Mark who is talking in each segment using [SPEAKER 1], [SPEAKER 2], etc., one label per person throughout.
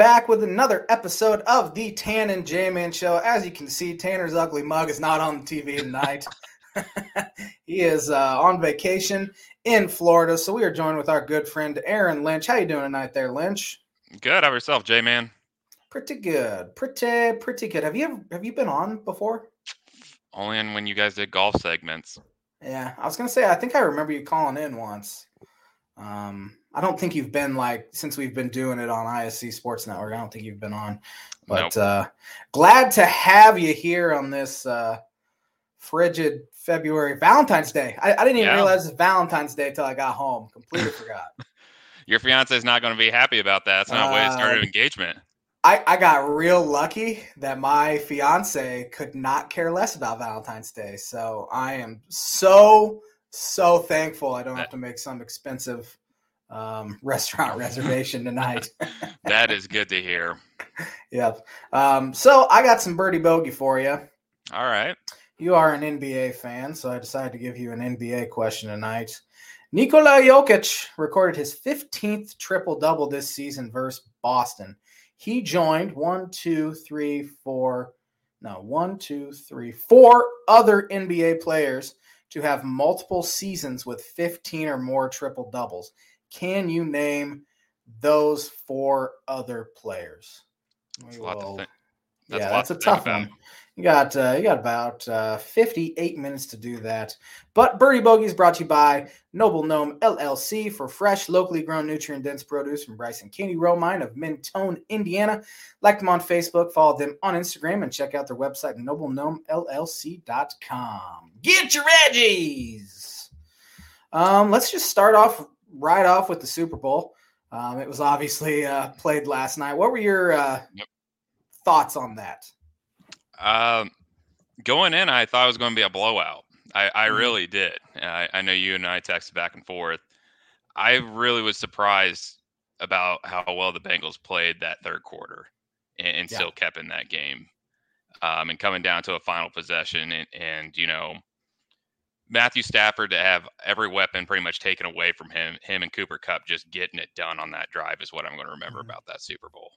[SPEAKER 1] back with another episode of the Tan and J Man Show. As you can see, Tanner's ugly mug is not on the TV tonight. he is uh, on vacation in Florida, so we are joined with our good friend Aaron Lynch. How you doing tonight, there, Lynch?
[SPEAKER 2] Good. How yourself, J Man?
[SPEAKER 1] Pretty good. Pretty pretty good. Have you ever have you been on before?
[SPEAKER 2] Only in when you guys did golf segments.
[SPEAKER 1] Yeah, I was gonna say I think I remember you calling in once. Um, I don't think you've been like since we've been doing it on ISC Sports Network. I don't think you've been on, but nope. uh, glad to have you here on this uh, frigid February Valentine's Day. I, I didn't even yeah. realize it's Valentine's Day until I got home. Completely forgot.
[SPEAKER 2] Your fiance is not going to be happy about that. It's not uh, way to start an engagement.
[SPEAKER 1] I, I got real lucky that my fiance could not care less about Valentine's Day. So I am so, so thankful I don't have to make some expensive um, restaurant reservation tonight.
[SPEAKER 2] that is good to hear.
[SPEAKER 1] Yep. Um, so I got some birdie bogey for you.
[SPEAKER 2] All right.
[SPEAKER 1] You are an NBA fan, so I decided to give you an NBA question tonight. Nikola Jokic recorded his 15th triple double this season versus Boston. He joined one, two, three, four, no, one, two, three, four other NBA players to have multiple seasons with 15 or more triple doubles. Can you name those four other players?
[SPEAKER 2] That's a lot to think.
[SPEAKER 1] That's yeah, a that's a tough one. You got uh, you got about uh, 58 minutes to do that. But Birdie Bogey is brought to you by Noble Gnome LLC for fresh, locally grown, nutrient dense produce from Bryce and Katie Romine of Mentone, Indiana. Like them on Facebook, follow them on Instagram, and check out their website, noblegnomellc.com. Get your edgies. Um, let's just start off right off with the Super Bowl. Um, it was obviously uh, played last night. What were your uh, yep. thoughts on that?
[SPEAKER 2] Um, going in, I thought it was going to be a blowout. I, I mm-hmm. really did. I, I, know you and I texted back and forth. I really was surprised about how well the Bengals played that third quarter and, and yeah. still kept in that game. Um, and coming down to a final possession, and, and you know, Matthew Stafford to have every weapon pretty much taken away from him, him and Cooper Kupp just getting it done on that drive is what I'm going to remember mm-hmm. about that Super Bowl.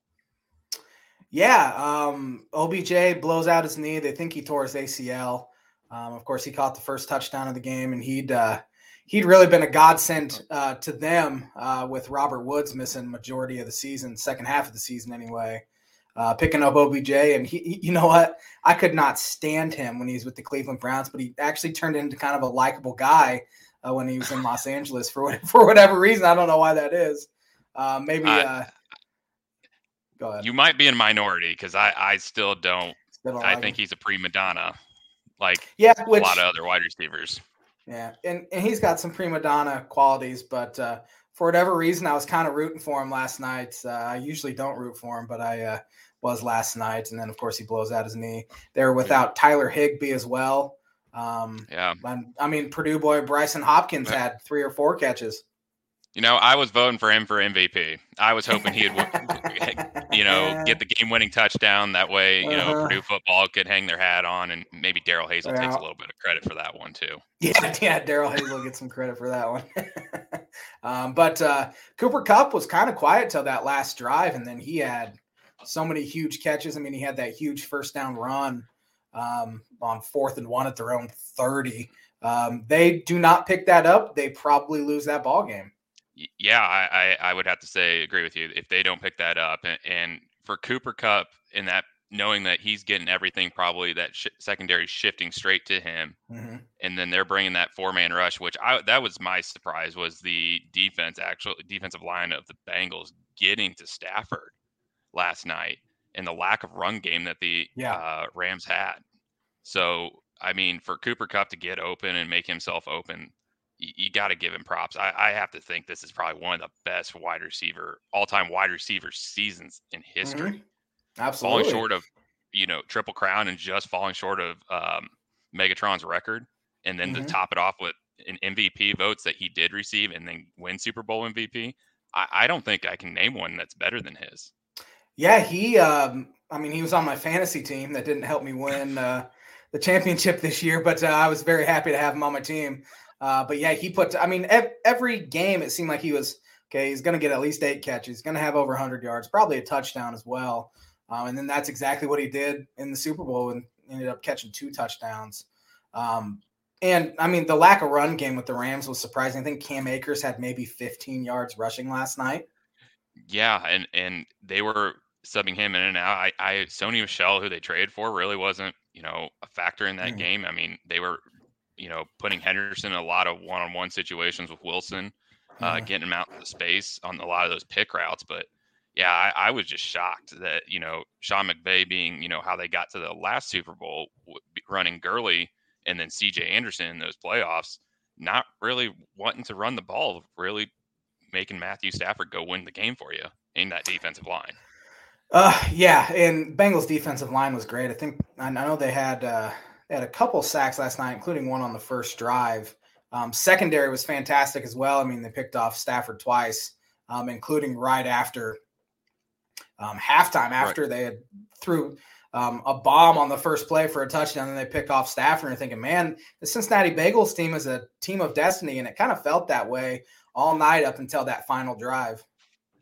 [SPEAKER 1] Yeah, um, OBJ blows out his knee. They think he tore his ACL. Um, of course, he caught the first touchdown of the game, and he'd uh, he'd really been a godsend uh, to them uh, with Robert Woods missing majority of the season, second half of the season anyway. Uh, picking up OBJ, and he, he, you know what? I could not stand him when he's with the Cleveland Browns, but he actually turned into kind of a likable guy uh, when he was in Los Angeles for for whatever reason. I don't know why that is. Uh, maybe
[SPEAKER 2] Go ahead. You might be in minority because I, I still don't. Still don't I like think him. he's a prima donna, like yeah, which, a lot of other wide receivers.
[SPEAKER 1] Yeah, and, and he's got some prima donna qualities, but uh, for whatever reason, I was kind of rooting for him last night. Uh, I usually don't root for him, but I uh, was last night. And then, of course, he blows out his knee. They're without Tyler Higbee as well. Um, yeah. I mean, Purdue boy Brycen Hopkins had three or four catches.
[SPEAKER 2] You know, I was voting for him for MVP. I was hoping he'd, you know, get the game-winning touchdown. That way, you know, uh-huh. Purdue football could hang their hat on, and maybe Darrell Hazell takes a little bit of credit for that one too.
[SPEAKER 1] Yeah, yeah, Darrell Hazell gets some credit for that one. um, but uh, Cooper Kupp was kind of quiet till that last drive, and then he had so many huge catches. I mean, he had that huge first down run um, on fourth and one at their own thirty. Um, they do not pick that up, they probably lose that ball game
[SPEAKER 2] yeah, I, I, I would have to say agree with you if they don't pick that up. And, and for Cooper Kupp in that knowing that he's getting everything probably that sh- secondary shifting straight to him, mm-hmm. and then they're bringing that four man rush, which I that was my surprise was the defense actual defensive line of the Bengals getting to Stafford last night and the lack of run game that the yeah. uh, Rams had. So I mean, for Cooper Kupp to get open and make himself open, you, you got to give him props. I, I, have to think this is probably one of the best wide receiver, all time wide receiver seasons in history.
[SPEAKER 1] Mm-hmm. Absolutely.
[SPEAKER 2] Falling short of, you know, Triple Crown and just falling short of um, Megatron's record. And then mm-hmm. to top it off with an MVP votes that he did receive and then win Super Bowl MVP. I, I don't think I can name one that's better than his.
[SPEAKER 1] Yeah, he. Um, I mean, he was on my fantasy team that didn't help me win uh, the championship this year, but uh, I was very happy to have him on my team. Uh, but yeah, he put. I mean, every game it seemed like he was Okay, he's going to get at least eight catches. He's going to have over 100 yards, probably a touchdown as well. Um, and then that's exactly what he did in the Super Bowl and ended up catching two touchdowns. Um, and I mean, the lack of run game with the Rams was surprising. I think Cam Akers had maybe 15 yards rushing last night.
[SPEAKER 2] Yeah, and and they were subbing him in and out. I, I Sony Michel, who they traded for, really wasn't you know a factor in that mm-hmm. game. I mean, they were you know putting Henderson in a lot of one-on-one situations with Wilson, uh, getting him out of the space on a lot of those pick routes. But yeah, I, I, was just shocked that you know Sean McVay being you know how they got to the last Super Bowl running Gurley and then C.J. Anderson in those playoffs, not really wanting to run the ball, really making Matthew Stafford go win the game for you in that defensive line.
[SPEAKER 1] Uh, yeah, and Bengals defensive line was great. I think I know they had uh, they had a couple sacks last night, including one on the first drive. Um, secondary was fantastic as well. I mean, they picked off Stafford twice, um, including right after um, halftime, after right. they had threw um, a bomb on the first play for a touchdown, and they pick off Stafford. And thinking, man, the Cincinnati Bagels team is a team of destiny, and it kind of felt that way all night up until that final drive.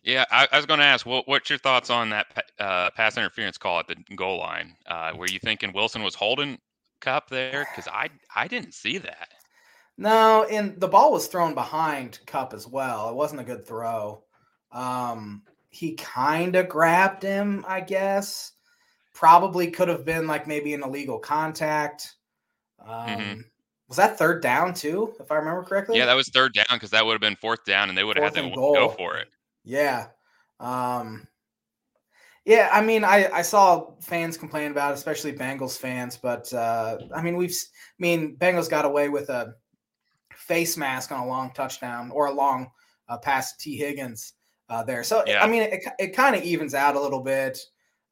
[SPEAKER 2] Yeah, I, I was going to ask, what, what's your thoughts on that uh, pass interference call at the goal line? Uh, were you thinking Wilson was holding Kupp there? Because I I didn't see that.
[SPEAKER 1] No, and the ball was thrown behind Kupp as well. It wasn't a good throw. Um, he kind of grabbed him, I guess. Probably could have been like maybe an illegal contact. Um, mm-hmm. Was that third down too, if I remember correctly?
[SPEAKER 2] Yeah, that was third down because that would have been fourth down, and they would have had to goal. go for it.
[SPEAKER 1] Yeah. Um, yeah, I mean, I, I saw fans complain about it, especially Bengals fans, but uh, I mean, we've, I mean, Bengals got away with a face mask on a long touchdown or a long uh, pass to Tee Higgins uh, there. So, yeah. I mean, it, it kind of evens out a little bit.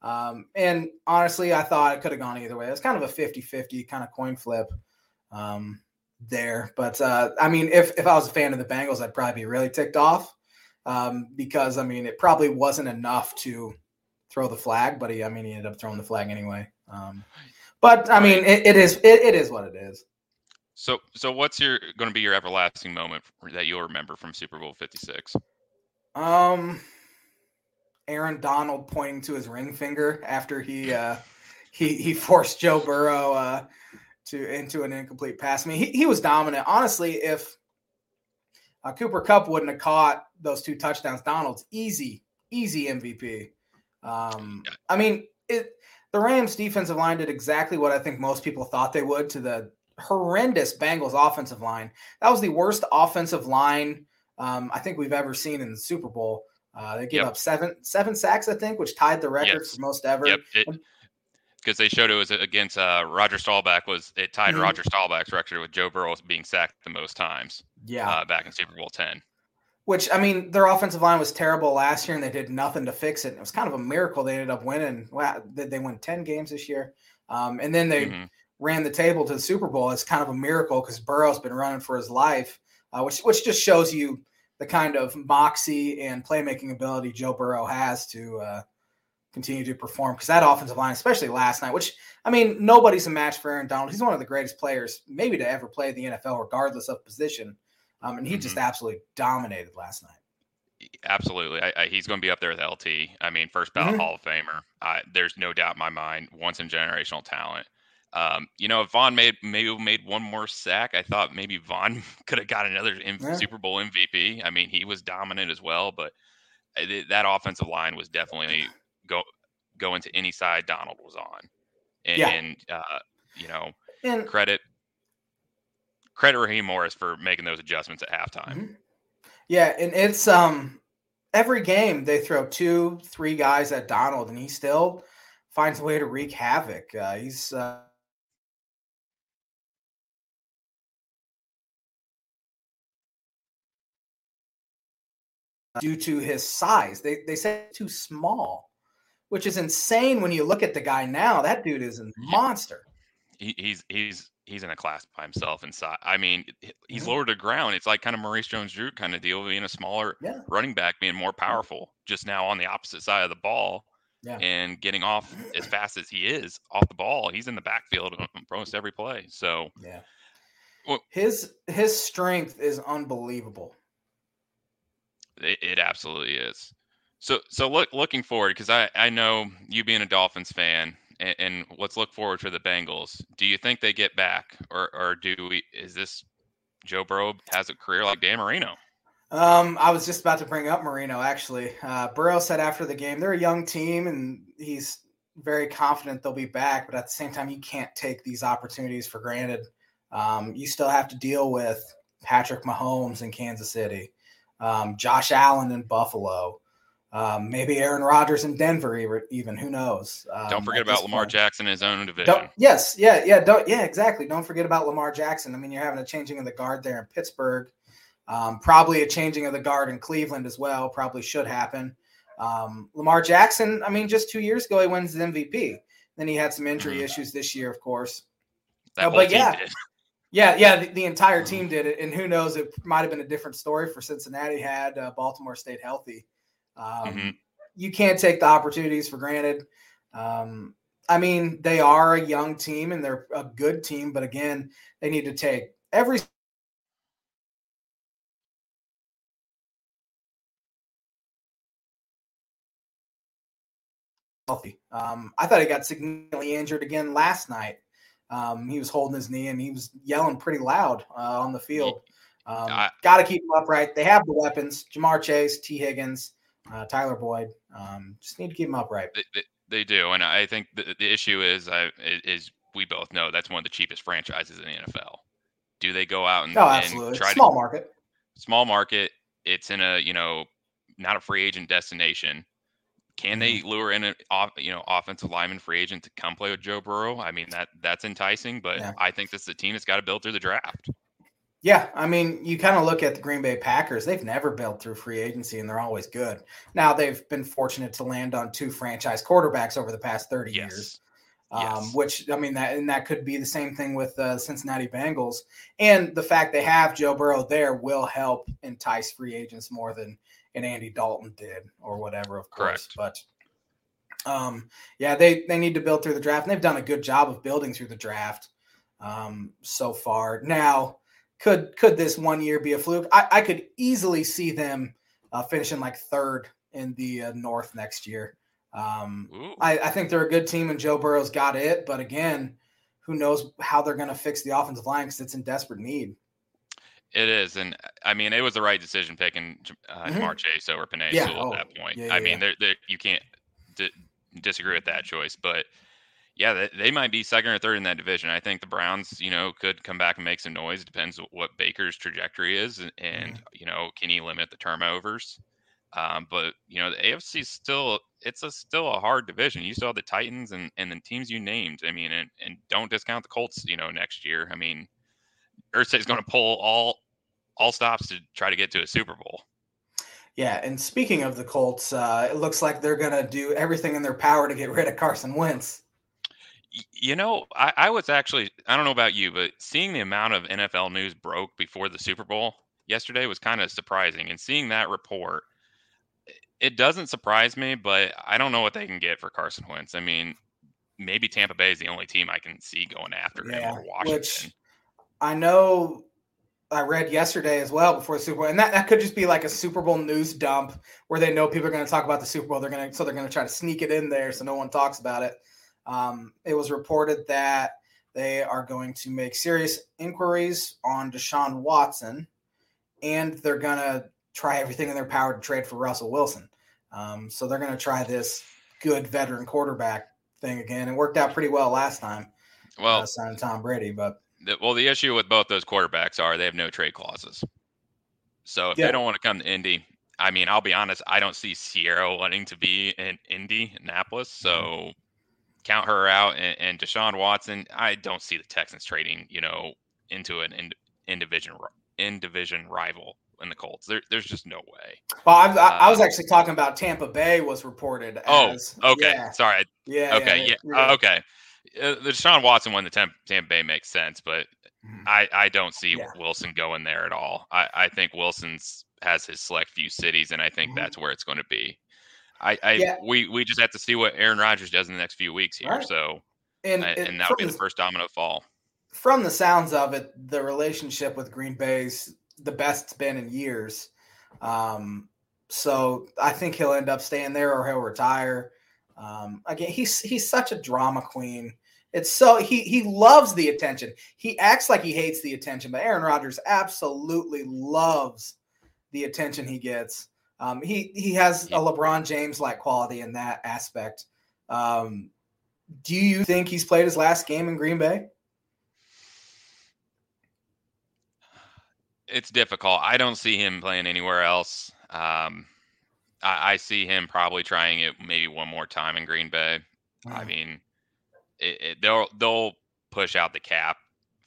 [SPEAKER 1] Um, and honestly, I thought it could have gone either way. It was kind of a 50 50 kind of coin flip um, there. But uh, I mean, if, if I was a fan of the Bengals, I'd probably be really ticked off um, because I mean it probably wasn't enough to throw the flag, but he I mean he ended up throwing the flag anyway. Um, but I mean it, it is it, it is what it is.
[SPEAKER 2] So so what's your going to be your everlasting moment that you'll remember from Super Bowl Fifty Six?
[SPEAKER 1] Um, Aaron Donald pointing to his ring finger after he uh, he he forced Joe Burrow uh, to into an incomplete pass. I mean, he, he was dominant. Honestly, if uh, Cooper Kupp wouldn't have caught those two touchdowns. Donald's easy, easy MVP. Um, I mean, it. The Rams' defensive line did exactly what I think most people thought they would to the horrendous Bengals offensive line. That was the worst offensive line um, I think we've ever seen in the Super Bowl. Uh, they gave yep. up seven seven sacks, I think, which tied the record yes. for most ever. Yep.
[SPEAKER 2] because they showed it was against uh, Roger Staubach was it tied mm-hmm. Roger Staubach's record with Joe Burrow being sacked the most times.
[SPEAKER 1] Yeah,
[SPEAKER 2] uh, back in Super Bowl ten.
[SPEAKER 1] Which I mean, their offensive line was terrible last year, and they did nothing to fix it. It was kind of a miracle they ended up winning. Wow, they won ten games this year, um, and then they mm-hmm. ran the table to the Super Bowl. It's kind of a miracle because Burrow's been running for his life, uh, which which just shows you the kind of moxie and playmaking ability Joe Burrow has to uh, continue to perform. Because that offensive line, especially last night, which I mean, nobody's a match for Aaron Donald. He's one of the greatest players, maybe to ever play the NFL, regardless of position. Um, and he mm-hmm. just absolutely dominated last night.
[SPEAKER 2] Absolutely, I, I, he's going to be up there with LT. I mean, first ballot mm-hmm. Hall of Famer. I, there's no doubt in my mind. Once in generational talent. Um, you know, if Von made maybe made one more sack, I thought maybe Von could have got another yeah. Super Bowl MVP. I mean, he was dominant as well, but uh, that offensive line was definitely go going to any side Donald was on, and, yeah. and uh, you know, and, credit credit Raheem Morris for making those adjustments at halftime. Mm-hmm.
[SPEAKER 1] Yeah, and it's um every game they throw two, three guys at Donald, and he still finds a way to wreak havoc. Uh, he's uh, due to his size. They they say too small, which is insane when you look at the guy now. That dude is a monster.
[SPEAKER 2] He, he's he's he's in a class by himself inside. I mean, he's mm-hmm. lower to ground. It's like kind of Maurice Jones-Drew kind of deal, being a smaller yeah. running back, being more powerful. Just now on the opposite side of the ball. Yeah. and getting off as fast as he is off the ball. He's in the backfield on almost every play. So
[SPEAKER 1] yeah, well, his his strength is unbelievable
[SPEAKER 2] It, it absolutely is. So so look looking forward because I I know you being a Dolphins fan and, let's look forward for the Bengals. Do you think they get back or or do we is this Joe Burrow has a career like Dan Marino?
[SPEAKER 1] Um, I was just about to bring up Marino actually. Uh, Burrow said after the game they're a young team and he's very confident they'll be back, but at the same time you can't take these opportunities for granted. Um, you still have to deal with Patrick Mahomes in Kansas City, um, Josh Allen in Buffalo. Um, maybe Aaron Rodgers in Denver, even who knows?
[SPEAKER 2] Um, don't forget about Lamar point. Jackson in his own division.
[SPEAKER 1] Don't, yes, yeah, yeah, don't, yeah, exactly. Don't forget about Lamar Jackson. I mean, you're having a changing of the guard there in Pittsburgh. Um, probably a changing of the guard in Cleveland as well. Probably should happen. Um, Lamar Jackson. I mean, just two years ago he wins the MVP. Then he had some injury mm-hmm. issues this year, of course.
[SPEAKER 2] Uh, but yeah,
[SPEAKER 1] yeah, yeah. The, the, entire team did it, and who knows? It might have been a different story for Cincinnati had uh, Baltimore stayed healthy. Um, mm-hmm. You can't take the opportunities for granted. Um, I mean, they are a young team and they're a good team, but again, they need to take every healthy. Um, I thought he got significantly injured again last night. Um, he was holding his knee and he was yelling pretty loud uh, on the field. Um, Got to keep him upright. They have the weapons: Ja'Marr Chase, Tee Higgins, uh, Tyler Boyd. Um, just need to keep them upright.
[SPEAKER 2] They, they, they do, and I think the, the issue is I, is we both know that's one of the cheapest franchises in the NFL. Do they go out and,
[SPEAKER 1] oh, absolutely.
[SPEAKER 2] and try
[SPEAKER 1] small
[SPEAKER 2] to,
[SPEAKER 1] market?
[SPEAKER 2] Small market. It's in a you know not a free agent destination. Can they mm-hmm. lure in a you know offensive lineman free agent to come play with Joe Burrow? I mean that that's enticing, but yeah. I think this is a team that's got to build through the draft.
[SPEAKER 1] Yeah, I mean, you kind of look at the Green Bay Packers. They've never built through free agency, and they're always good. Now they've been fortunate to land on two franchise quarterbacks over the past thirty yes. years, um, yes. which I mean that and that could be the same thing with the uh, Cincinnati Bengals. And the fact they have Joe Burrow there will help entice free agents more than and Andy Dalton did or whatever, of course. Correct. But um, yeah, they they need to build through the draft, and they've done a good job of building through the draft um, so far. Now, could could this one year be a fluke? I, I could easily see them uh, finishing like third in the uh, North next year. Um, I, I think they're a good team, and Joe Burrow's got it. But again, who knows how they're going to fix the offensive line because it's in desperate need.
[SPEAKER 2] It is, and I mean, it was the right decision picking uh, mm-hmm. Ja'Marr Chase over Penei yeah. Sewell oh, at that point. Yeah, yeah, I mean, they're, they're, you can't d- disagree with that choice, but yeah, they, they, might be second or third in that division. I think the Browns, you know, could come back and make some noise. It depends what Baker's trajectory is, and, and mm-hmm. you know, can he limit the turnovers? Um, but you know, the AFC is still it's a still a hard division. You have the Titans and and the teams you named. I mean, and and don't discount the Colts. You know, next year. I mean, Irsay's going to pull all all stops to try to get to a Super Bowl.
[SPEAKER 1] Yeah, and speaking of the Colts, uh, it looks like they're going to do everything in their power to get rid of Carson Wentz.
[SPEAKER 2] You know, I, I, was actually, I don't know about you, but seeing the amount of NFL news broke before the Super Bowl yesterday was kind of surprising. And seeing that report, it doesn't surprise me, but I don't know what they can get for Carson Wentz. I mean, maybe Tampa Bay is the only team I can see going after yeah, him or Washington. Which
[SPEAKER 1] I know I read yesterday as well before the Super Bowl, and that, that could just be like a Super Bowl news dump where they know people are going to talk about the Super Bowl. They're going to so they're going to try to sneak it in there so no one talks about it. Um, it was reported that they are going to make serious inquiries on Deshaun Watson, and they're going to try everything in their power to trade for Russell Wilson. Um, so they're going to try this good veteran quarterback thing again. It worked out pretty well last time.
[SPEAKER 2] Well,
[SPEAKER 1] uh, signing Tom Brady, but
[SPEAKER 2] the, well, the issue with both those quarterbacks are they have no trade clauses. So if yeah. they don't want to come to Indy, I mean, I'll be honest, I don't see Ciara wanting to be in Indy, Annapolis. So mm-hmm. Count her out. And, and Deshaun Watson, I don't see the Texans trading, you know, into an in, in division in division rival in the Colts. There, there's just no way.
[SPEAKER 1] Well, I, I, I, was uh, actually talking about Tampa Bay was reported.
[SPEAKER 2] Oh, as, oh, okay. Yeah. Sorry. Yeah. Okay. Yeah. yeah. Okay uh, the Deshaun Watson one, the Tampa, Tampa Bay makes sense, but mm-hmm. I, I don't see yeah. Wilson going there at all. I, I think Wilson's has his select few cities, and I think mm-hmm. that's where it's going to be. I, I yeah. we we just have to see what Aaron Rodgers does in the next few weeks here. Right. So, and, and, and that'll be the first domino fall.
[SPEAKER 1] From the sounds of it, the relationship with Green Bay's the best it's been in years. Um, so I think he'll end up staying there or he'll retire. Um, again, he's he's such a drama queen. It's so he he loves the attention. He acts like he hates the attention, but Aaron Rodgers absolutely loves the attention he gets. Um, he he has a LeBron James like quality in that aspect. Um, do you think he's played his last game in Green Bay?
[SPEAKER 2] It's difficult. I don't see him playing anywhere else. Um, I, I, see him probably trying it maybe one more time in Green Bay. Mm. I mean, it, it, they'll they'll push out the cap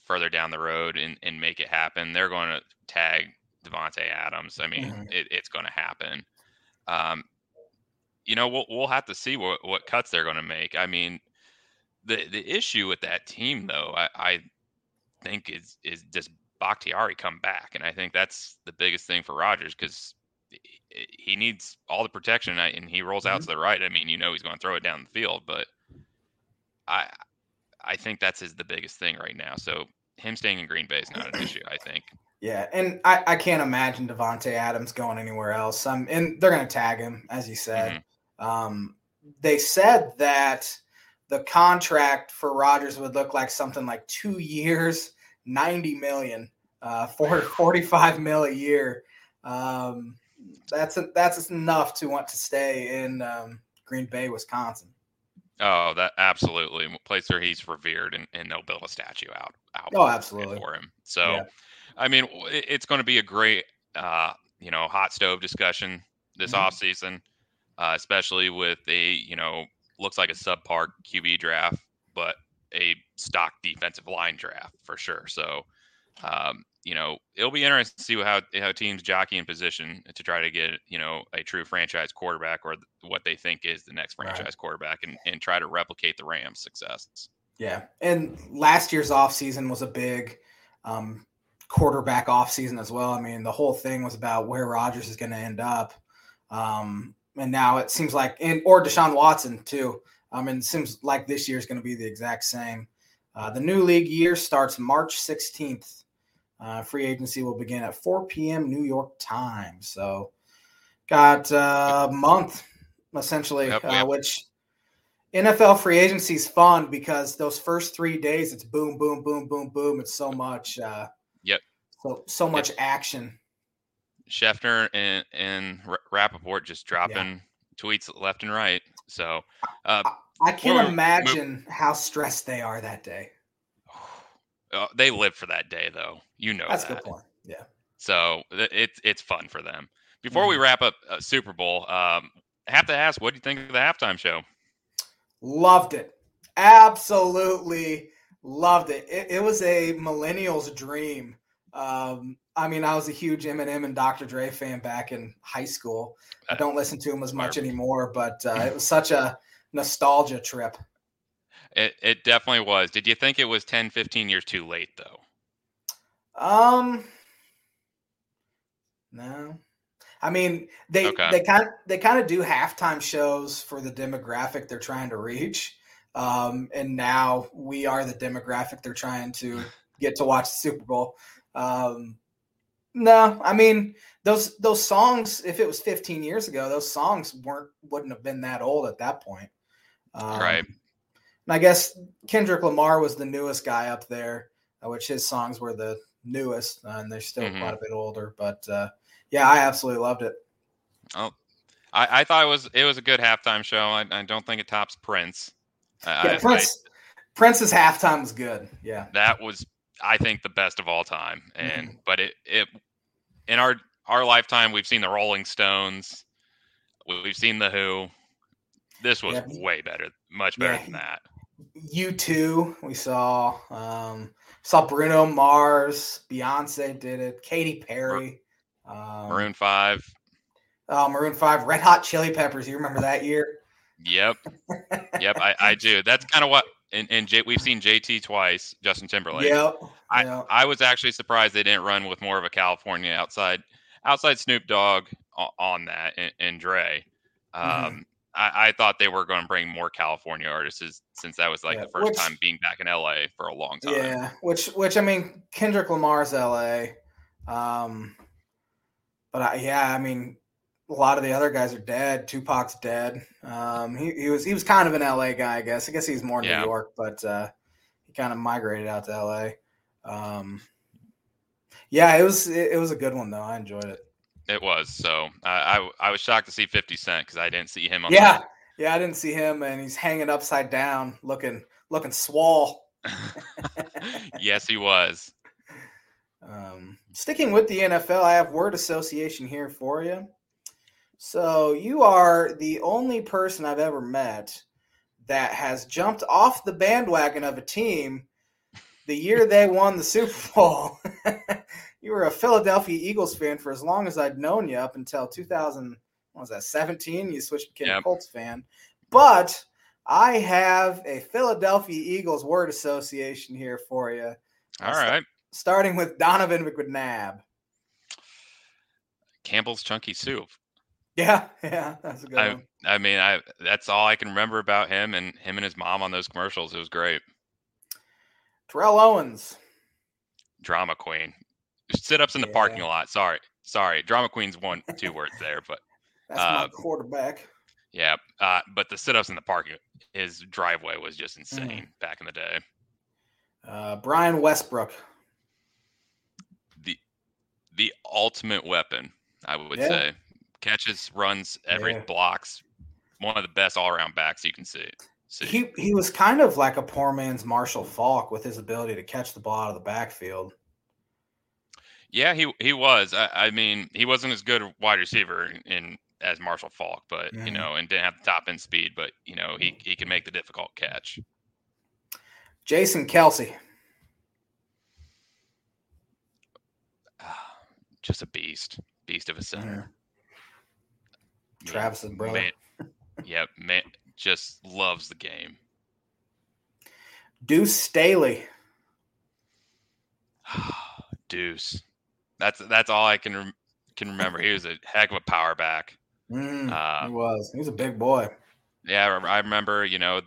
[SPEAKER 2] further down the road and, and make it happen. They're going to tag Davante Adams. I mean, mm-hmm. it, it's going to happen. Um, you know, we'll we'll have to see what, what cuts they're going to make. I mean, the the issue with that team, though, I, I think is is does Bakhtiari come back, and I think that's the biggest thing for Rodgers because he needs all the protection, and he rolls out mm-hmm. to the right. I mean, you know, he's going to throw it down the field, but I I think that's his the biggest thing right now. So him staying in Green Bay is not an issue. I think.
[SPEAKER 1] Yeah, and I, I can't imagine Davante Adams going anywhere else. Um, and they're going to tag him, as you said. Mm-hmm. Um, they said that the contract for Rodgers would look like something like two years, ninety million, uh, 40, 45 mil a year. Um, that's a, that's enough to want to stay in um, Green Bay, Wisconsin.
[SPEAKER 2] Oh, that absolutely place where he's revered, and, and they'll build a statue out. out
[SPEAKER 1] oh, absolutely
[SPEAKER 2] for him. So. Yeah I mean, it's going to be a great, uh, you know, hot stove discussion this mm-hmm. offseason, uh, especially with a, you know, looks like a subpar QB draft, but a stock defensive line draft for sure. So, um, you know, it'll be interesting to see how how teams jockey in position to try to get you know a true franchise quarterback or what they think is the next franchise right. quarterback and, and try to replicate the Rams' success.
[SPEAKER 1] Yeah, and last year's offseason was a big um, quarterback offseason as well. I mean, the whole thing was about where Rodgers is going to end up. Um, and now it seems like, and or Deshaun Watson too. I mean, it seems like this year is going to be the exact same. Uh, the new league year starts March 16th. Uh, free agency will begin at 4 p.m. New York time. So, got a month essentially, yep, yep. Uh, which NFL free agency is fun because those first three days, it's boom, boom, boom, boom, boom. It's so much. Uh. So so much it, action.
[SPEAKER 2] Schefter and and Rapoport just dropping yeah. tweets left and right. So uh,
[SPEAKER 1] I, I can't imagine move. how stressed they are that day.
[SPEAKER 2] Uh, they live for that day, though. You know
[SPEAKER 1] that's
[SPEAKER 2] that.
[SPEAKER 1] a good point. Yeah.
[SPEAKER 2] So it's it's fun for them. Before mm-hmm. we wrap up uh, Super Bowl, um, have to ask, what do you think of the halftime show?
[SPEAKER 1] Loved it. Absolutely Loved it. It, it was a millennial's dream. Um, I mean, I was a huge Eminem and Dr. Dre fan back in high school. I don't listen to him as much anymore, but uh, it was such a nostalgia trip.
[SPEAKER 2] It, it definitely was. Did you think it was 10, 15 years too late, though?
[SPEAKER 1] Um, no. I mean, they okay. they kind of they kind of do halftime shows for the demographic they're trying to reach. Um, and now we are the demographic they're trying to get to watch the Super Bowl. Um, no, I mean those those songs. If it was 15 years ago, those songs weren't wouldn't have been that old at that point.
[SPEAKER 2] Um, right.
[SPEAKER 1] And I guess Kendrick Lamar was the newest guy up there, uh, which his songs were the newest, uh, and they're still mm-hmm. quite a bit older. But uh, yeah, I absolutely loved it.
[SPEAKER 2] Oh, I, I, thought it was it was a good halftime show. I, I don't think it tops Prince
[SPEAKER 1] yeah, I, Prince. I, Prince's halftime was good. Yeah,
[SPEAKER 2] that was I think the best of all time. And mm-hmm. but it it in our our lifetime we've seen the Rolling Stones, we've seen the Who. This was yeah. way better, much better yeah. than that.
[SPEAKER 1] U2, we saw um, saw Bruno Mars, Beyonce did it, Katy Perry,
[SPEAKER 2] um, Maroon Five,
[SPEAKER 1] uh, Maroon Five, Red Hot Chili Peppers. You remember that year?
[SPEAKER 2] Yep. Yep. I, I do. That's kind of what, and, and J, we've seen JT twice, Justin Timberlake.
[SPEAKER 1] Yeah,
[SPEAKER 2] I,
[SPEAKER 1] yep.
[SPEAKER 2] I was actually surprised they didn't run with more of a California outside, outside Snoop Dogg on that and, and Dre. Mm-hmm. Um, mm-hmm. I, I, thought they were going to bring more California artists since that was like yeah, the first which, time being back in LA for a long time.
[SPEAKER 1] Yeah, which which I mean Kendrick Lamar's LA, um, but I, yeah, I mean a lot of the other guys are dead. Tupac's dead. Um, he, he was he was kind of an LA guy, I guess. I guess he's more New yeah. York, but uh, he kind of migrated out to LA. Um, yeah, it was it, it, was a good one though. I enjoyed it.
[SPEAKER 2] It was. So I I, I was shocked to see Fifty Cent because I didn't see him on.
[SPEAKER 1] Yeah, the- yeah, I didn't see him, and he's hanging upside down, looking looking swole.
[SPEAKER 2] yes, he was.
[SPEAKER 1] Um, sticking with the NFL, I have word association here for you. So you are the only person I've ever met that has jumped off the bandwagon of a team the year they won the Super Bowl. you were a Philadelphia Eagles fan for as long as I'd known you, up until 2000. What was that? 17. You switched became yep. a Colts fan, but I have a Philadelphia Eagles word association here for you.
[SPEAKER 2] All right.
[SPEAKER 1] starting with Donovan McNabb.
[SPEAKER 2] Campbell's Chunky Soup.
[SPEAKER 1] Yeah, yeah, that's a good I, one. I
[SPEAKER 2] mean, I that's all I can remember about him and him and his mom on those commercials. It was great.
[SPEAKER 1] Terrell Owens.
[SPEAKER 2] Drama queen. Sit ups in the yeah. parking lot. Sorry. Sorry. Drama queen's one two words there, but
[SPEAKER 1] that's uh, my quarterback.
[SPEAKER 2] Yeah. Uh, but the sit ups in the parking his driveway was just insane mm. back in the day.
[SPEAKER 1] Uh, Brian Westbrook.
[SPEAKER 2] The the ultimate weapon, I would yeah. say. Catches, runs, every yeah. blocks. One of the best all around backs you can see. see.
[SPEAKER 1] He he was kind of like a poor man's Marshall Faulk with his ability to catch the ball out of the backfield.
[SPEAKER 2] Yeah, he he was. I, I mean, he wasn't as good a wide receiver in as Marshall Faulk, but mm-hmm. you know, and didn't have the top end speed, but you know, he he can make the difficult catch.
[SPEAKER 1] Jason Kelce.
[SPEAKER 2] Just a beast, beast of a center.
[SPEAKER 1] Travis's yeah, brother.
[SPEAKER 2] Man, yep, man, just loves the game.
[SPEAKER 1] Deuce Staley.
[SPEAKER 2] Deuce. That's that's all I can rem- can remember. He was a heck of a power back.
[SPEAKER 1] Mm, uh, he was. He was a big boy.
[SPEAKER 2] Yeah, I remember. You know,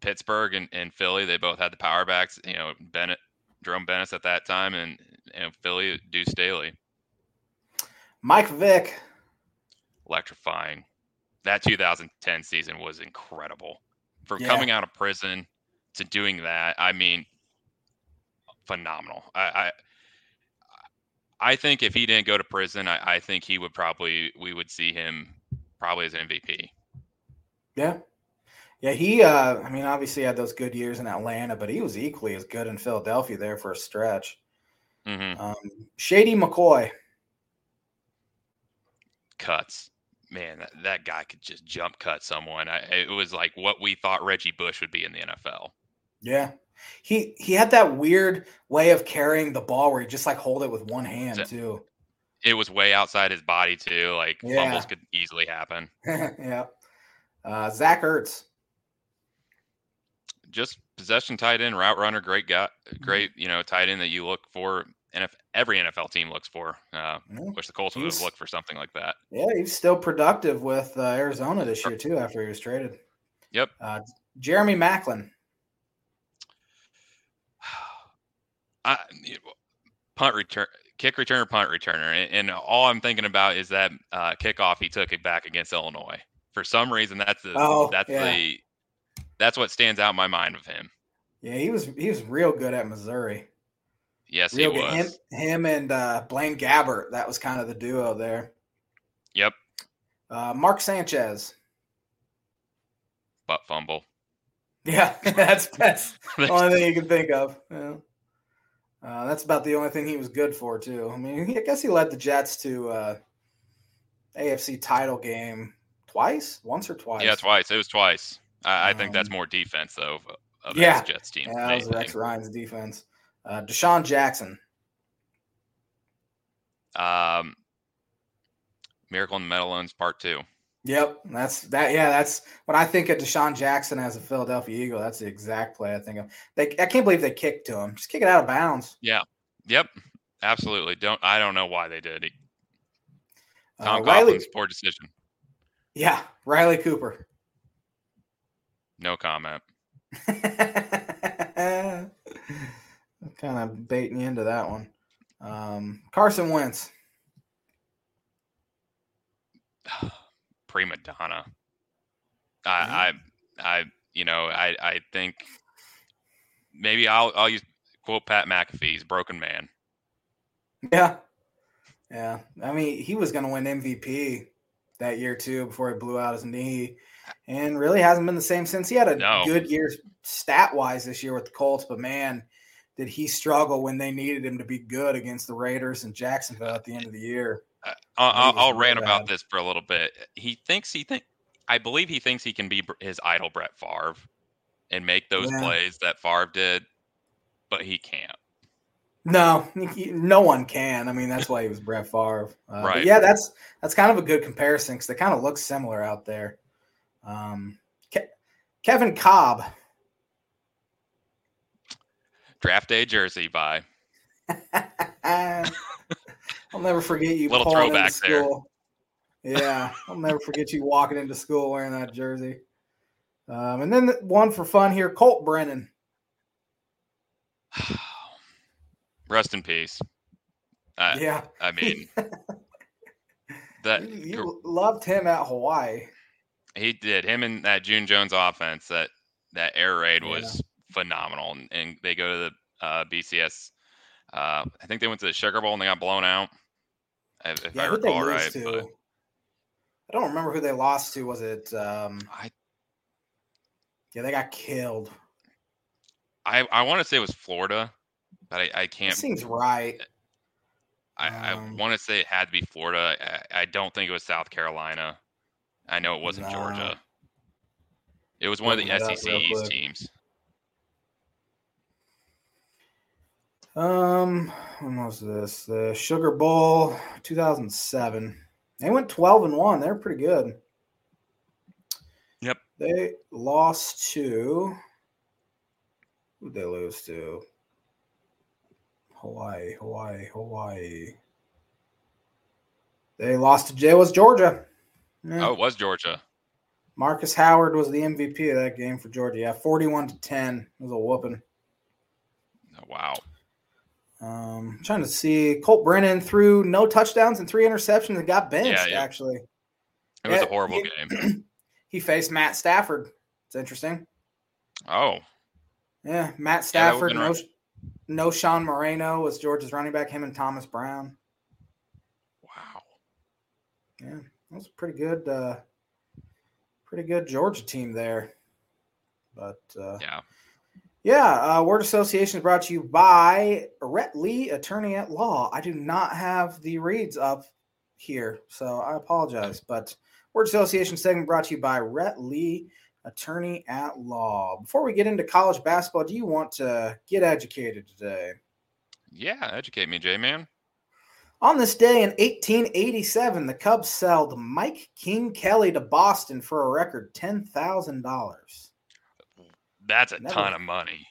[SPEAKER 2] Pittsburgh and, and Philly. They both had the power backs. You know, Bennett, Jerome Bettis at that time, and and Philly Deuce Staley.
[SPEAKER 1] Mike Vick.
[SPEAKER 2] Electrifying. That 2010 season was incredible. For yeah. coming out of prison to doing that, I mean, phenomenal. I, I I think if he didn't go to prison, I, I, think he would probably we would see him probably as MVP.
[SPEAKER 1] Yeah. Yeah, he uh I mean obviously had those good years in Atlanta, but he was equally as good in Philadelphia there for a stretch. Mm-hmm. Um, Shady McCoy.
[SPEAKER 2] Cuts. Man, that, that guy could just jump cut someone. I, it was like what we thought Reggie Bush would be in the NFL.
[SPEAKER 1] Yeah. He he had that weird way of carrying the ball where he just like hold it with one hand too
[SPEAKER 2] it was way outside his body too. Like yeah. fumbles could easily happen.
[SPEAKER 1] yeah. Uh, Zach Ertz.
[SPEAKER 2] Just possession tight end, route runner, great guy, mm-hmm. great you know tight end that you look for, and if every NFL team looks for. Uh, yeah. Wish the Colts would have looked for something like that.
[SPEAKER 1] Yeah, he's still productive with uh, Arizona this year too. After he was traded.
[SPEAKER 2] Yep.
[SPEAKER 1] Uh, Jeremy Maclin.
[SPEAKER 2] I, punt return kick returner, punt returner, and, and all I'm thinking about is that uh, kickoff he took it back against Illinois. For some reason, that's the oh, that's yeah. the that's what stands out in my mind of him.
[SPEAKER 1] Yeah, he was he was real good at Missouri.
[SPEAKER 2] Yes, real he
[SPEAKER 1] was.
[SPEAKER 2] Him,
[SPEAKER 1] him and uh, Blaine Gabbert, that was kind of the duo there.
[SPEAKER 2] Yep.
[SPEAKER 1] Uh, Mark Sanchez.
[SPEAKER 2] Butt fumble.
[SPEAKER 1] Yeah, that's that's the only thing you can think of. Yeah. Uh, that's about the only thing he was good for, too. I mean, I guess he led the Jets to uh, AFC title game twice, once or twice.
[SPEAKER 2] Yeah, twice. It was twice. I, I think that's um, more defense, though, of yeah, Jets team.
[SPEAKER 1] Yeah, that was Rex Ryan's defense. Uh, DeSean Jackson.
[SPEAKER 2] Um, Miracle in the Meadowlands Part Two.
[SPEAKER 1] Yep, that's that. Yeah, that's when I think of DeSean Jackson as a Philadelphia Eagle. That's the exact play I think of. They, I can't believe they kicked to him. Just kick it out of bounds.
[SPEAKER 2] Yeah. Yep. Absolutely. Don't. I don't know why they did. it. Tom uh, Riley, poor decision.
[SPEAKER 1] Yeah, Riley Cooper.
[SPEAKER 2] No comment.
[SPEAKER 1] kind of baiting you into that one. Um, Carson Wentz.
[SPEAKER 2] prima donna. I, I, I, you know, I, I think maybe I'll, I'll use quote Pat McAfee's "broken man."
[SPEAKER 1] Yeah, yeah. I mean, he was going to win MVP that year too before he blew out his knee, and really hasn't been the same since. He had a no. good year stat wise this year with the Colts, but man, did he struggle when they needed him to be good against the Raiders and Jacksonville at the end of the year.
[SPEAKER 2] Uh, I'll, I'll rant about this for a little bit. He thinks he think I believe he thinks he can be his idol Brett Favre and make those yeah. plays that Favre did, but he can't.
[SPEAKER 1] No, he, no one can. I mean, that's why he was Brett Favre. Uh,
[SPEAKER 2] right.
[SPEAKER 1] Yeah, that's that's kind of a good comparison because they kind of look similar out there. Um, Ke- Kevin Kolb.
[SPEAKER 2] Draft day jersey by.
[SPEAKER 1] I'll never forget you.
[SPEAKER 2] Little throwback there.
[SPEAKER 1] Yeah, I'll never forget you walking into school wearing that jersey. Um, and then the one for fun here, Colt Brennan.
[SPEAKER 2] Rest in peace. Uh,
[SPEAKER 1] yeah.
[SPEAKER 2] I mean, that
[SPEAKER 1] you, you, loved him at Hawaii.
[SPEAKER 2] He did. Him and that June Jones offense. That that air raid was phenomenal. And, and, they go to the uh, BCS. Uh, I think they went to the Sugar Bowl and they got blown out. If, yeah, I recall right. But,
[SPEAKER 1] I don't remember who they lost to. Was it? Um, I. Yeah, they got killed.
[SPEAKER 2] I I want to say it was Florida but I, I can't.
[SPEAKER 1] That seems right.
[SPEAKER 2] I, um, I want to say it had to be Florida. I, I, don't think it was South Carolina. I know it wasn't nah. Georgia. It was one of the SEC East teams.
[SPEAKER 1] Um, when was this? The Sugar Bowl, 2007. They went 12 and one. They're pretty good.
[SPEAKER 2] Yep.
[SPEAKER 1] They lost to. Who'd they lose to? Hawaii, Hawaii, Hawaii. They lost to Jay was Georgia.
[SPEAKER 2] Yeah. Oh, it was Georgia.
[SPEAKER 1] Marcus Howard was the MVP of that game for Georgia. Yeah, forty-one to ten. It was a whooping.
[SPEAKER 2] Oh, wow.
[SPEAKER 1] Um, trying to see Colt Brennan threw no touchdowns and three interceptions and got benched. Yeah, yeah. Actually,
[SPEAKER 2] it was yeah, a horrible
[SPEAKER 1] he,
[SPEAKER 2] game.
[SPEAKER 1] he faced Matt Stafford. It's interesting.
[SPEAKER 2] Oh,
[SPEAKER 1] yeah, Matt Stafford. Knowshon Moreno was Georgia's running back. Him and Thomas Brown.
[SPEAKER 2] Wow.
[SPEAKER 1] Yeah, that was a pretty good, uh, pretty good Georgia team there. But uh,
[SPEAKER 2] yeah,
[SPEAKER 1] yeah. Uh, word association is brought to you by Rhett Lee, attorney at law. I do not have the reads up here, so I apologize. But word association segment brought to you by Rhett Lee attorney at law. Before we get into college basketball, do you want to get educated today?
[SPEAKER 2] Yeah, educate me, J man.
[SPEAKER 1] On this day in 1887, the Cubs sold Mike King Kelly to Boston for a record $10,000.
[SPEAKER 2] That's a Never. ton of money.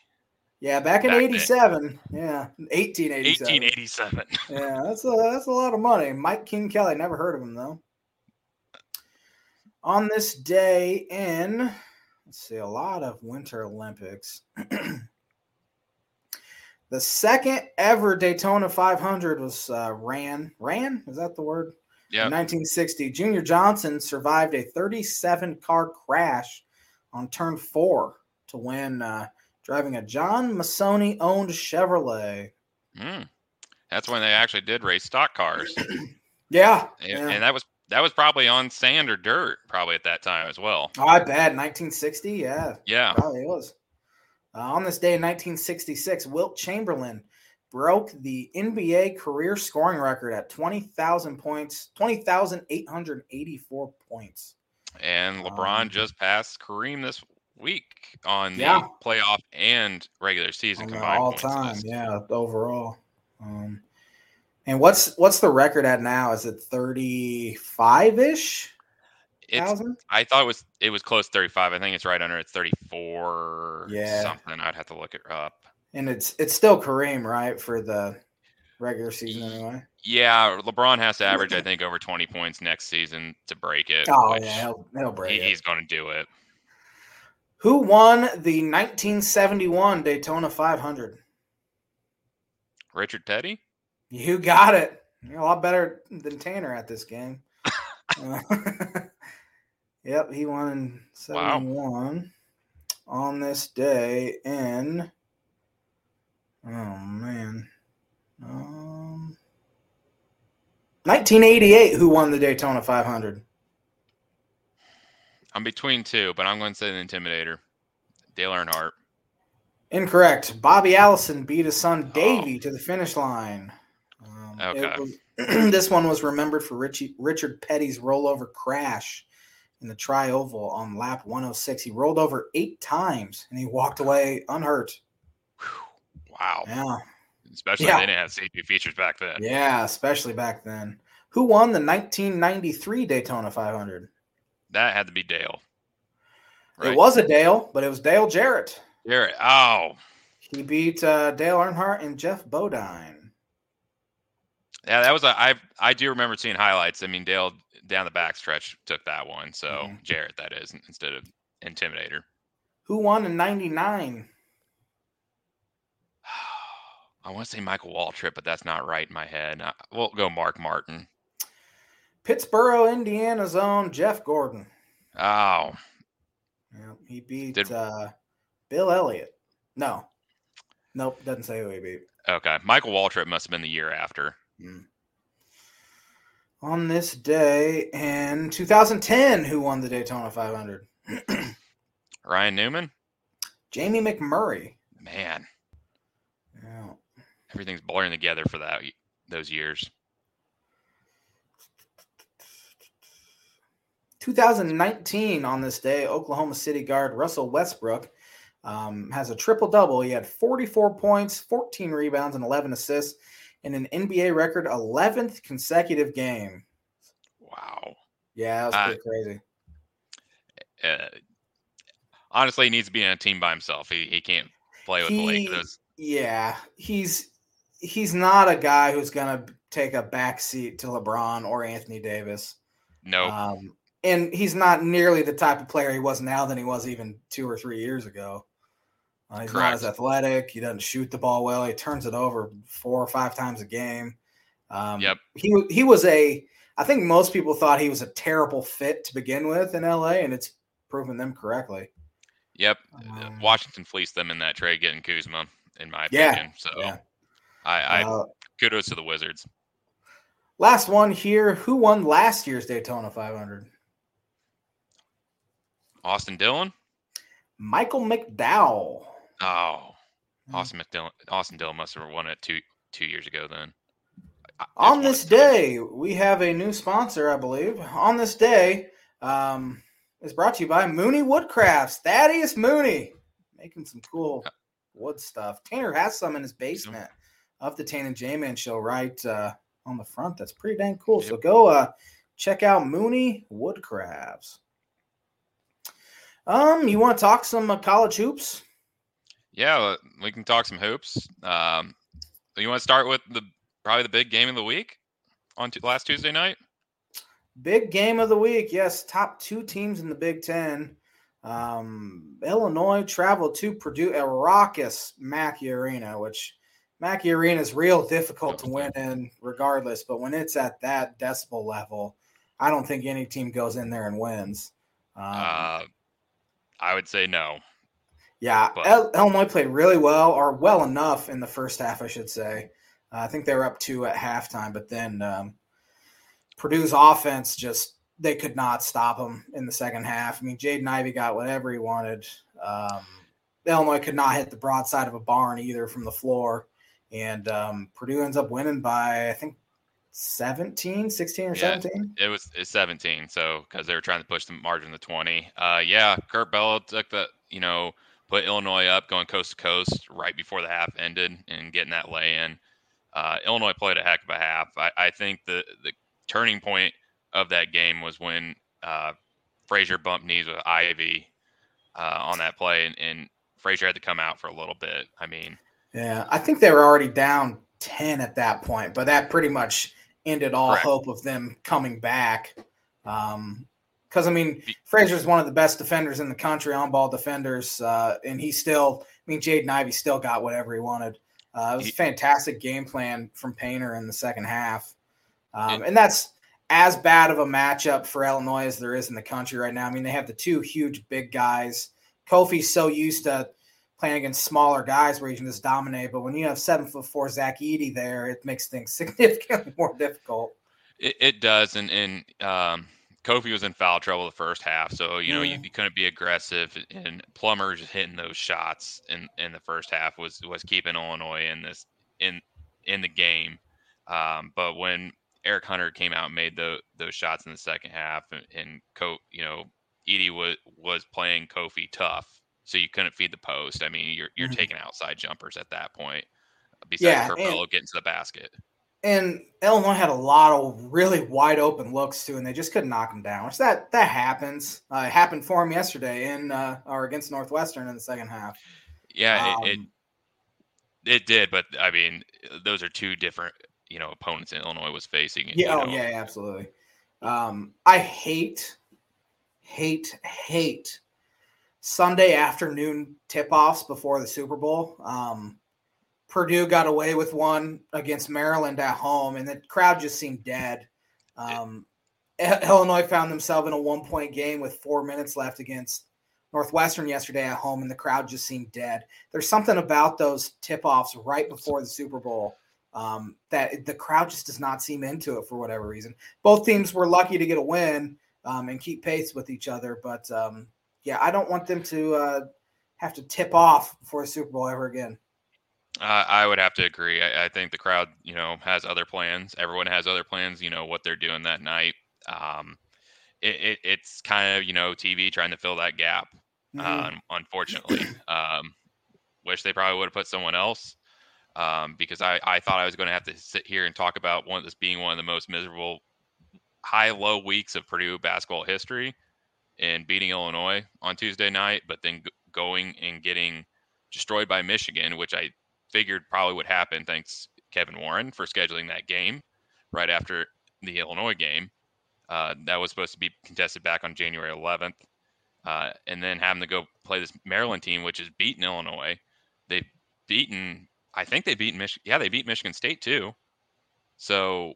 [SPEAKER 1] Yeah, back in back 87. Then. Yeah, 1887.
[SPEAKER 2] 1887.
[SPEAKER 1] yeah, that's a, that's a lot of money. Mike King Kelly, never heard of him though. On this day in let's see, a lot of Winter Olympics. the second ever Daytona 500 was uh, ran. Ran? Is that the word?
[SPEAKER 2] Yeah.
[SPEAKER 1] 1960, Junior Johnson survived a 37 car crash on turn four to win, uh, driving a John Masoni owned Chevrolet.
[SPEAKER 2] Mm. That's when they actually did race stock cars.
[SPEAKER 1] yeah,
[SPEAKER 2] and,
[SPEAKER 1] yeah.
[SPEAKER 2] and that was that was probably on sand or dirt, probably at that time as well.
[SPEAKER 1] Oh, I bet 1960. Yeah,
[SPEAKER 2] yeah,
[SPEAKER 1] probably was. Uh, on this day in 1966, Wilt Chamberlain broke the NBA career scoring record at 20,000 points, 20,884 points.
[SPEAKER 2] And LeBron um, just passed Kareem this week on the yeah. playoff and regular season combined.
[SPEAKER 1] All time, yeah, overall. Um, and what's what's the record at now? Is it thirty five ish?
[SPEAKER 2] I thought it was it was close thirty five. I think it's right under. It's thirty four.
[SPEAKER 1] Yeah,
[SPEAKER 2] something. I'd have to look it up.
[SPEAKER 1] And it's it's still Kareem, right, for the regular season anyway.
[SPEAKER 2] Yeah, LeBron has to average, I think, over twenty points next season to break it.
[SPEAKER 1] Oh yeah, he'll, he'll break
[SPEAKER 2] he,
[SPEAKER 1] it.
[SPEAKER 2] He's going to do it.
[SPEAKER 1] Who won the 1971 Daytona 500?
[SPEAKER 2] Richard Petty.
[SPEAKER 1] You got it. You're a lot better than Tanner at this game. yep, he won in 71 wow. on this day in. Oh, man. Um, 1988, who won the Daytona 500?
[SPEAKER 2] I'm between two, but I'm going to say the Intimidator. Dale Earnhardt.
[SPEAKER 1] Incorrect. Bobby Allison beat his son Davey oh. to the finish line.
[SPEAKER 2] Um, okay.
[SPEAKER 1] Was, this one was remembered for Richie, Richard Petty's rollover crash in the Tri Oval on lap 106. He rolled over eight times and he walked away unhurt.
[SPEAKER 2] Wow.
[SPEAKER 1] Yeah.
[SPEAKER 2] Especially yeah. they didn't have safety features back then.
[SPEAKER 1] Yeah, especially back then. Who won the 1993 Daytona 500?
[SPEAKER 2] That had to be Dale.
[SPEAKER 1] Right? It was a Dale, but it was Dale Jarrett.
[SPEAKER 2] Jarrett. Oh.
[SPEAKER 1] He beat uh, Dale Earnhardt and Geoff Bodine.
[SPEAKER 2] Yeah, that was a I I do remember seeing highlights. I mean, Dale down the backstretch took that one. So mm-hmm. Jarrett, that is instead of Intimidator.
[SPEAKER 1] Who won in '99?
[SPEAKER 2] I want to say Michael Waltrip, but that's not right in my head. I, we'll go Mark Martin.
[SPEAKER 1] Pittsboro, Indiana's own Jeff Gordon.
[SPEAKER 2] Oh.
[SPEAKER 1] Yeah, he beat Did, uh, Bill Elliott. No. Nope, doesn't say who he beat.
[SPEAKER 2] Okay. Michael Waltrip must have been the year after.
[SPEAKER 1] Mm. On this day in 2010, who won the Daytona 500?
[SPEAKER 2] Ryan Newman?
[SPEAKER 1] Jamie McMurray.
[SPEAKER 2] Man.
[SPEAKER 1] Yeah.
[SPEAKER 2] Everything's blurring together for that those years.
[SPEAKER 1] 2019 on this day, Oklahoma City guard Russell Westbrook um, has a triple double. He had 44 points, 14 rebounds, and 11 assists in an NBA record 11th consecutive game.
[SPEAKER 2] Wow.
[SPEAKER 1] Yeah, that was uh, pretty crazy.
[SPEAKER 2] Uh, honestly, he needs to be in a team by himself. He, he can't play with he, the Lakers.
[SPEAKER 1] Yeah, he's he's not a guy who's gonna take a back seat to LeBron or Anthony Davis.
[SPEAKER 2] No.
[SPEAKER 1] Um, and he's not nearly the type of player he was now than he was even two or three years ago. Uh, he's Correct. not as athletic. He doesn't shoot the ball well. He turns it over four or five times a game. Um,
[SPEAKER 2] yep.
[SPEAKER 1] He he was a. I think most people thought he was a terrible fit to begin with in LA, and it's proven them correctly.
[SPEAKER 2] Yep. Um, Washington fleeced them in that trade, getting Kuzma, in my opinion. Yeah, so yeah. I, I uh, kudos to the Wizards.
[SPEAKER 1] Last one here. Who won last year's Daytona 500?
[SPEAKER 2] Austin Dillon?
[SPEAKER 1] Michael McDowell.
[SPEAKER 2] Oh, hmm. Austin McDillon. Austin Dillon must have won it two two years ago. Then.
[SPEAKER 1] On this day, we have a new sponsor, I believe. On this day, um, is brought to you by Mooney Woodcrafts. Thaddeus Mooney making some cool wood stuff. Tanner has some in his basement of the Tan and J Man show right uh, on the front. That's pretty dang cool. Yep. So go uh, check out Mooney Woodcrafts. Um, you want to talk some uh, college hoops?
[SPEAKER 2] Yeah, we can talk some hoops. Um, you want to start with the probably the big game of the week on t- last Tuesday night?
[SPEAKER 1] Big game of the week, yes. Top two teams in the Big Ten. Um, Illinois traveled to Purdue at raucous Mackey Arena, which Mackey Arena is real difficult to win in, regardless. But when it's at that decibel level, I don't think any team goes in there and wins.
[SPEAKER 2] Um, uh, I would say no.
[SPEAKER 1] Yeah, but. Illinois played really well, or well enough in the first half, I should say. Uh, I think they were up two at halftime, but then um, Purdue's offense just they could not stop them in the second half. I mean, Jaden Ivey got whatever he wanted. Um, Illinois could not hit the broadside of a barn either from the floor, and um, Purdue ends up winning by I think 17, 16 or yeah, 17?
[SPEAKER 2] It was 17. So, because they were trying to push the margin to 20. Uh, yeah, Curbelo took the, you know, put Illinois up going coast to coast right before the half ended and getting that lay in. Uh, Illinois played a heck of a half. I, I, think the, the turning point of that game was when uh, Frazier bumped knees with Ivey uh, on that play, and, and Frazier had to come out for a little bit. I mean,
[SPEAKER 1] yeah, I think they were already down 10 at that point, but that pretty much ended all Correct. hope of them coming back. Um, because I mean, Frazier's one of the best defenders in the country, on ball defenders, uh, and he still, I mean, Jaden Ivey still got whatever he wanted. Uh, it was a fantastic game plan from Painter in the second half, um, and that's as bad of a matchup for Illinois as there is in the country right now. I mean, they have the two huge big guys. Kofi's so used to playing against smaller guys where you can just dominate, but when you have seven foot four Zach Edey there, it makes things significantly more difficult.
[SPEAKER 2] It, it does, and and um, Kofi was in foul trouble the first half, so you know mm. you, you, couldn't be aggressive. And Plummer just hitting those shots in in the first half was was keeping Illinois in this in in the game. Um, but when Eric Hunter came out and made the, those shots in the second half, and, and Co, you know, Edey was was playing Kofi tough, so you couldn't feed the post. I mean, you're you're mm-hmm. taking outside jumpers at that point. Besides yeah, getting to the basket.
[SPEAKER 1] And Illinois had a lot of really wide open looks too, and they just couldn't knock them down. Which that that happens. Uh, it happened for them yesterday in uh, or against Northwestern in the second half.
[SPEAKER 2] Yeah, um, it, it, um, it did, but I mean, those are two different you know opponents in Illinois was facing.
[SPEAKER 1] yeah,
[SPEAKER 2] oh
[SPEAKER 1] know. yeah, absolutely. Um, I hate, hate, hate Sunday afternoon tip-offs before the Super Bowl. Um, Purdue got away with one against Maryland at home, and the crowd just seemed dead. Um, Illinois found themselves in a one-point game with four minutes left against Northwestern yesterday at home, and the crowd just seemed dead. There's something about those tip-offs right before the Super Bowl um, that the crowd just does not seem into it for whatever reason. Both teams were lucky to get a win um, and keep pace with each other, but um, yeah, I don't want them to uh, have to tip off before a Super Bowl ever again.
[SPEAKER 2] Uh, I would have to agree. I, I, think the crowd, you know, has other plans. Everyone has other plans. You know what they're doing that night. Um, it, it, it's kind of you know TV trying to fill that gap. Mm-hmm. Um, unfortunately, um, wish they probably would have put someone else um, because I, I thought I was going to have to sit here and talk about one this being one of the most miserable high low weeks of Purdue basketball history and beating Illinois on Tuesday night, but then g- going and getting destroyed by Michigan, which I figured probably would happen thanks Kevin Warren for scheduling that game right after the Illinois game. Uh, that was supposed to be contested back on January 11th. Uh, and then having to go play this Maryland team, which has beaten Illinois. They've beaten I think they beat Michigan. Yeah, they beat Michigan State too. So,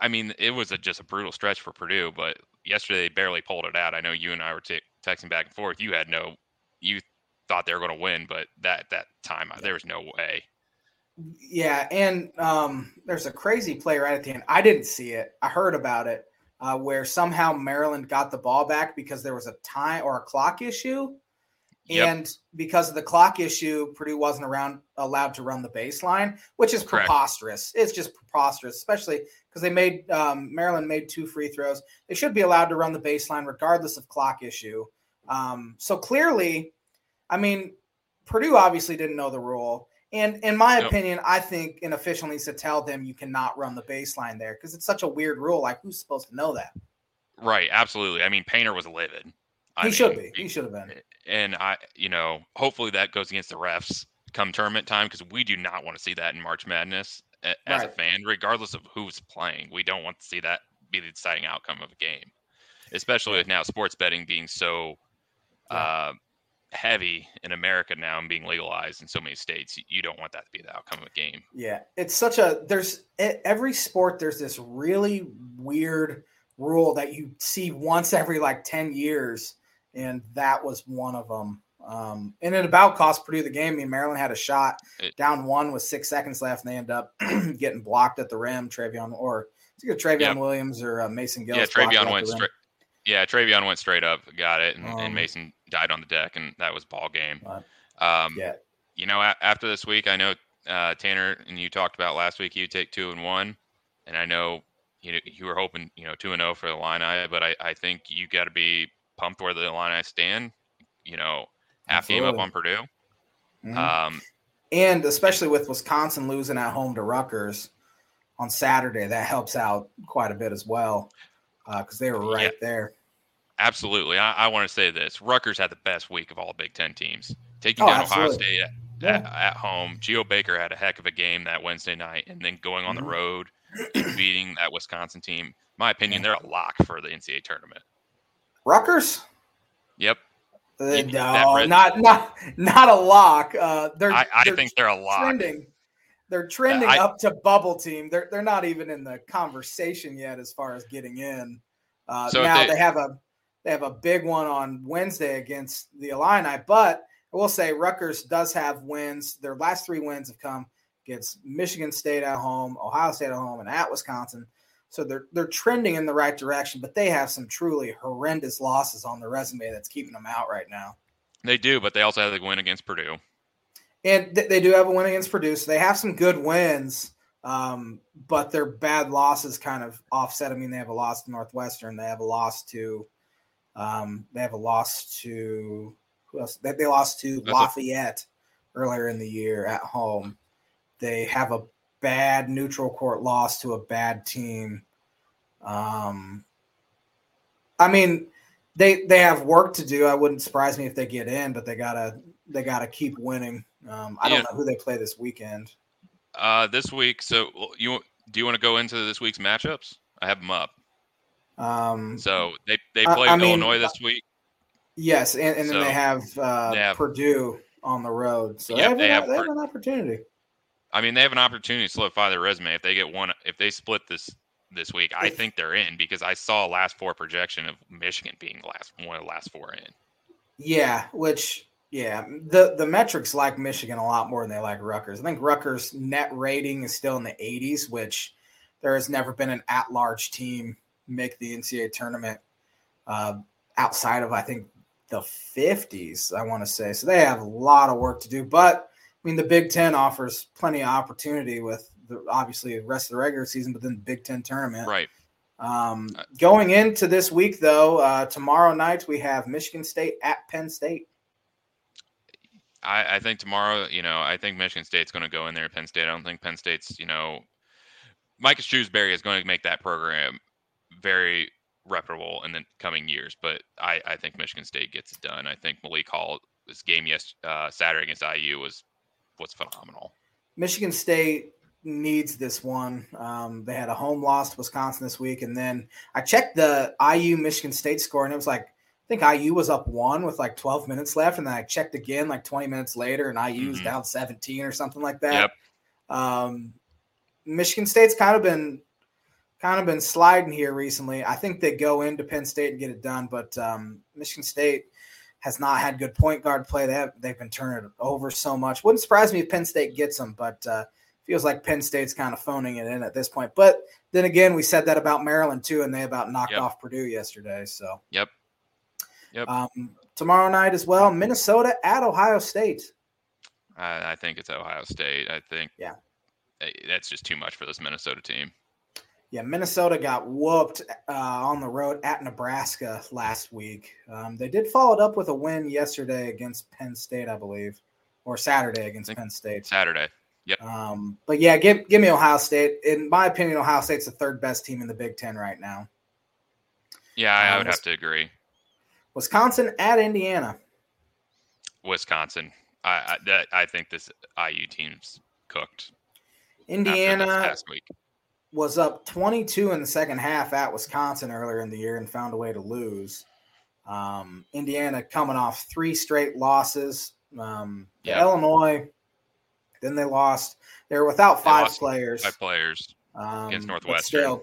[SPEAKER 2] I mean, it was a, just a brutal stretch for Purdue. But yesterday they barely pulled it out. I know you and I were t- texting back and forth. You had no, you thought they were going to win, but that that time yeah. there was no way.
[SPEAKER 1] Yeah, and um, there's a crazy play right at the end. I didn't see it. I heard about it, uh, where somehow Maryland got the ball back because there was a time or a clock issue and because of the clock issue, Purdue wasn't around allowed to run the baseline, which is Correct. preposterous. It's just preposterous, especially because they made um, Maryland made two free throws. They should be allowed to run the baseline regardless of clock issue. Um, so clearly, I mean, Purdue obviously didn't know the rule. And in my yep. opinion, I think an official needs to tell them you cannot run the baseline there because it's such a weird rule. Like, who's supposed to know that?
[SPEAKER 2] Right. Absolutely. I mean, Painter was livid.
[SPEAKER 1] I he mean, should be. He should have been.
[SPEAKER 2] And I, you know, hopefully that goes against the refs come tournament time because we do not want to see that in March Madness as right. a fan, regardless of who's playing. We don't want to see that be the deciding outcome of a game, especially with now sports betting being so yeah. uh, heavy in America now and being legalized in so many states. You don't want that to be the outcome of a game.
[SPEAKER 1] Yeah, it's such a there's every sport. There's this really weird rule that you see once every like ten years and that was one of them. Um, and it about cost Purdue the game. I mean, Maryland had a shot down one with six seconds left, and they end up getting blocked at the rim. Trevion or it's either Trevion yep. Williams or uh, Mason Gillis.
[SPEAKER 2] Yeah, Trevion went straight. Yeah, Trevion went straight up, got it, and, um, and, Mason died on the deck, and that was ball game. Um, yeah. You know, a- after this week, I know uh, Tanner and you talked about last week. You take two and one, and I know you know, you were hoping you know two and zero oh for the line Illini, but I, I think you got to be pumped where the line Illini stand. You know, half Absolutely. game up on Purdue.
[SPEAKER 1] Mm-hmm. Um, and especially with Wisconsin losing at home to Rutgers on Saturday, that helps out quite a bit as well because uh, they were right yeah, there.
[SPEAKER 2] Absolutely. I, I, want to say this Rutgers had the best week of all Big Ten teams. Taking oh, down absolutely. Ohio State at, yeah. at, at, home. Geo Baker had a heck of a game that Wednesday night, and then going on mm-hmm. the road and beating that Wisconsin team. My opinion, they're a lock for the NCAA tournament.
[SPEAKER 1] Rutgers?
[SPEAKER 2] Yep.
[SPEAKER 1] Uh, no, not not not a lock. Uh, they're.
[SPEAKER 2] I, I they're think they're a lock.
[SPEAKER 1] Trending. they're trending I, up to bubble team. They're they're not even in the conversation yet as far as getting in. Uh, so now they, they, have a they have a big one on Wednesday against the Illini, but I will say Rutgers does have wins. Their last three wins have come against Michigan State at home, Ohio State at home, and at Wisconsin. So they're they're trending in the right direction, but they have some truly horrendous losses on their resume that's keeping them out right now.
[SPEAKER 2] They do, but they also have the win against Purdue.
[SPEAKER 1] And th- they do have a win against Purdue. So they have some good wins, um, but their bad losses kind of offset. I mean, they have a loss to Northwestern. They have a loss to, um, they have a loss to who else? They, they lost to That's Lafayette earlier in the year at home. They have a bad neutral court loss to a bad team. Um, I mean, they they have work to do. I wouldn't surprise me if they get in, but they gotta they gotta keep winning. Um, I don't know who they play this weekend.
[SPEAKER 2] Uh, this week, so you do you want to go into this week's matchups? I have them up. Um, so they they play I, I Illinois mean, this week.
[SPEAKER 1] Yes, and, and so, then they have, uh, they have Purdue on the road, so yeah, they, have, they, have, they have an opportunity.
[SPEAKER 2] I mean, they have an opportunity to solidify their resume if they get one. If they split this this week, I think they're in because I saw last four projection of Michigan being the last one of the last four in.
[SPEAKER 1] Yeah, which yeah, the the metrics like Michigan a lot more than they like Rutgers. I think Rutgers net rating is still in the 80s, which there has never been an at large team make the NCAA tournament uh, outside of I think the 50s. I want to say so they have a lot of work to do, but mean the Big Ten offers plenty of opportunity with the, obviously the rest of the regular season, but then the Big Ten tournament.
[SPEAKER 2] Right.
[SPEAKER 1] Um, uh, going into this week, though, uh, tomorrow night we have Michigan State at Penn State.
[SPEAKER 2] I, I think tomorrow, you know, I think Michigan State's going to go in there. Penn State. I don't think Penn State's, you know, Micah Shrewsberry is going to make that program very reputable in the coming years. But I, I think Michigan State gets it done. I think Malik Hall, this game yes uh, Saturday against IU was was phenomenal.
[SPEAKER 1] Michigan State needs this one. Um, they had a home loss to Wisconsin this week, and then I checked the IU Michigan State score, and it was like I think IU was up one with like 12 minutes left, and then I checked again like 20 minutes later, and IU was mm-hmm. down 17 or something like that. Yep. Um, Michigan State's kind of been kind of been sliding here recently. I think they go into Penn State and get it done, but um, Michigan State has not had good point guard play. They have, they've been turning it over so much. Wouldn't surprise me if Penn State gets them, but uh, feels like Penn State's kind of phoning it in at this point. But then again, we said that about Maryland too, and they about knocked yep. off Purdue yesterday. So
[SPEAKER 2] yep,
[SPEAKER 1] Yep. Um, tomorrow night as well, Minnesota at Ohio State.
[SPEAKER 2] I, I think it's Ohio State. I think
[SPEAKER 1] yeah,
[SPEAKER 2] that's just too much for this Minnesota team.
[SPEAKER 1] Yeah, Minnesota got whooped uh, on the road at Nebraska last week. Um, they did follow it up with a win yesterday against Penn State, I believe, or Saturday against Penn State.
[SPEAKER 2] Saturday. Yep.
[SPEAKER 1] Um, but yeah, give give me Ohio State. In my opinion, Ohio State's the third best team in the Big Ten right now.
[SPEAKER 2] Yeah, I, um, would have to agree.
[SPEAKER 1] Wisconsin at Indiana.
[SPEAKER 2] Wisconsin. I I, that, I think this IU team's cooked.
[SPEAKER 1] Indiana was up 22 in the second half at Wisconsin earlier in the year and found a way to lose. Um, Indiana coming off three straight losses. Um, yep. Illinois, then they lost. They were without five players.
[SPEAKER 2] Five players um, against Northwestern.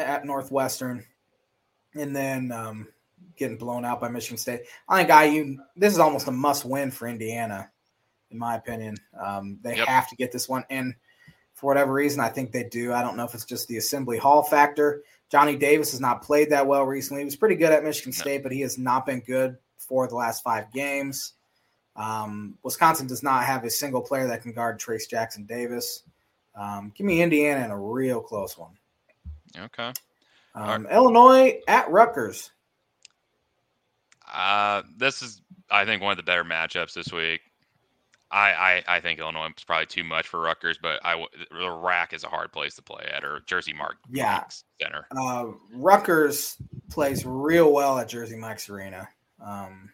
[SPEAKER 1] at Northwestern, and then um, getting blown out by Michigan State. I think IU. This is almost a must-win for Indiana, in my opinion. Um, they yep. have to get this one, and for whatever reason, I think they do. I don't know if it's just the Assembly Hall factor. Johnny Davis has not played that well recently. He was pretty good at Michigan. State, but he has not been good for the last five games. Um, Wisconsin does not have a single player that can guard Trayce Jackson Davis. Um, give me Indiana in a real close one.
[SPEAKER 2] Okay.
[SPEAKER 1] Um, right. Illinois at Rutgers.
[SPEAKER 2] Uh, this is, I think, one of the better matchups this week. I, I, I think Illinois is probably too much for Rutgers, but I the RAC is a hard place to play at, or Jersey Mark
[SPEAKER 1] yeah.
[SPEAKER 2] Mike's Center.
[SPEAKER 1] Uh, Rutgers plays real well at Jersey Mike's Arena. Um,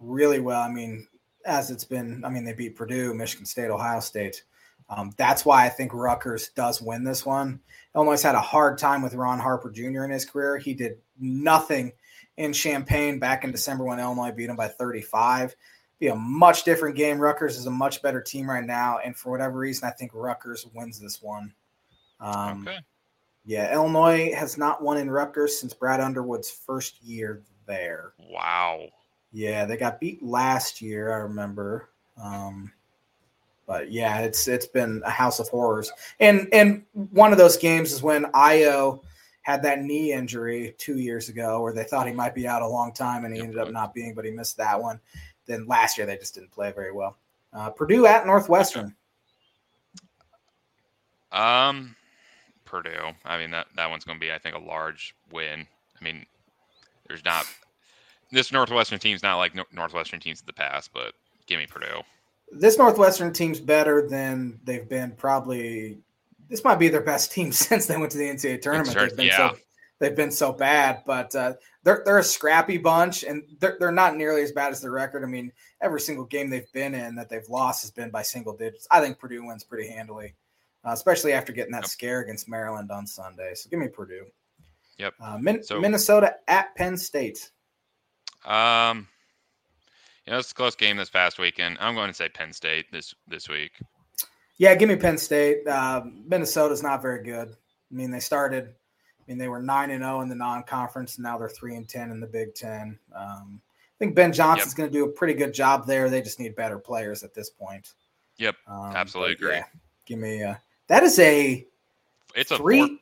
[SPEAKER 1] really well. I mean, as it's been, I mean, they beat Purdue, Michigan State, Ohio State. Um, that's why I think Rutgers does win this one. Illinois had a hard time with Ron Harper Jr. in his career. He did nothing in Champaign back in December when Illinois beat him by 35. Be a much different game. Rutgers is a much better team right now, and for whatever reason, I think Rutgers wins this one. Um, okay. Yeah, Illinois has not won in Rutgers since Brad Underwood's first year there.
[SPEAKER 2] Wow.
[SPEAKER 1] Yeah, they got beat last year. I remember. Um, but yeah, it's it's been a house of horrors. And and one of those games is when Ayo had that knee injury two years ago, where they thought he might be out a long time, and he ended up not being, but he missed that one. Then last year they just didn't play very well. Uh, Purdue at Northwestern.
[SPEAKER 2] Um, Purdue. I mean that that one's going to be, I think, a large win. I mean, there's not this Northwestern team's not like Northwestern teams of the past, but give me Purdue
[SPEAKER 1] this Northwestern team's better than they've been probably. This might be their best team since they went to the NCAA tournament. been yeah. so they've been so bad, but uh, they're they're a scrappy bunch, and they're they're not nearly as bad as the record. I mean, every single game they've been in that they've lost has been by single digits. I think Purdue wins pretty handily, uh, especially after getting that scare against Maryland on Sunday. So give me Purdue.
[SPEAKER 2] Yep.
[SPEAKER 1] Uh, Min- so, Minnesota at Penn State.
[SPEAKER 2] Um, you know, it's a close game this past weekend. I'm going to say Penn State this this week.
[SPEAKER 1] Yeah, give me Penn State. Uh, Minnesota's not very good. I mean, they started. I mean, they were nine and zero oh in the non-conference, and now they're three and ten in the Big Ten. Um, I think Ben Johnson's yep. going to do a pretty good job there. They just need better players at this point.
[SPEAKER 2] Yep, um, absolutely agree. Yeah,
[SPEAKER 1] give me a. That is a.
[SPEAKER 2] It's a
[SPEAKER 1] three.
[SPEAKER 2] Four,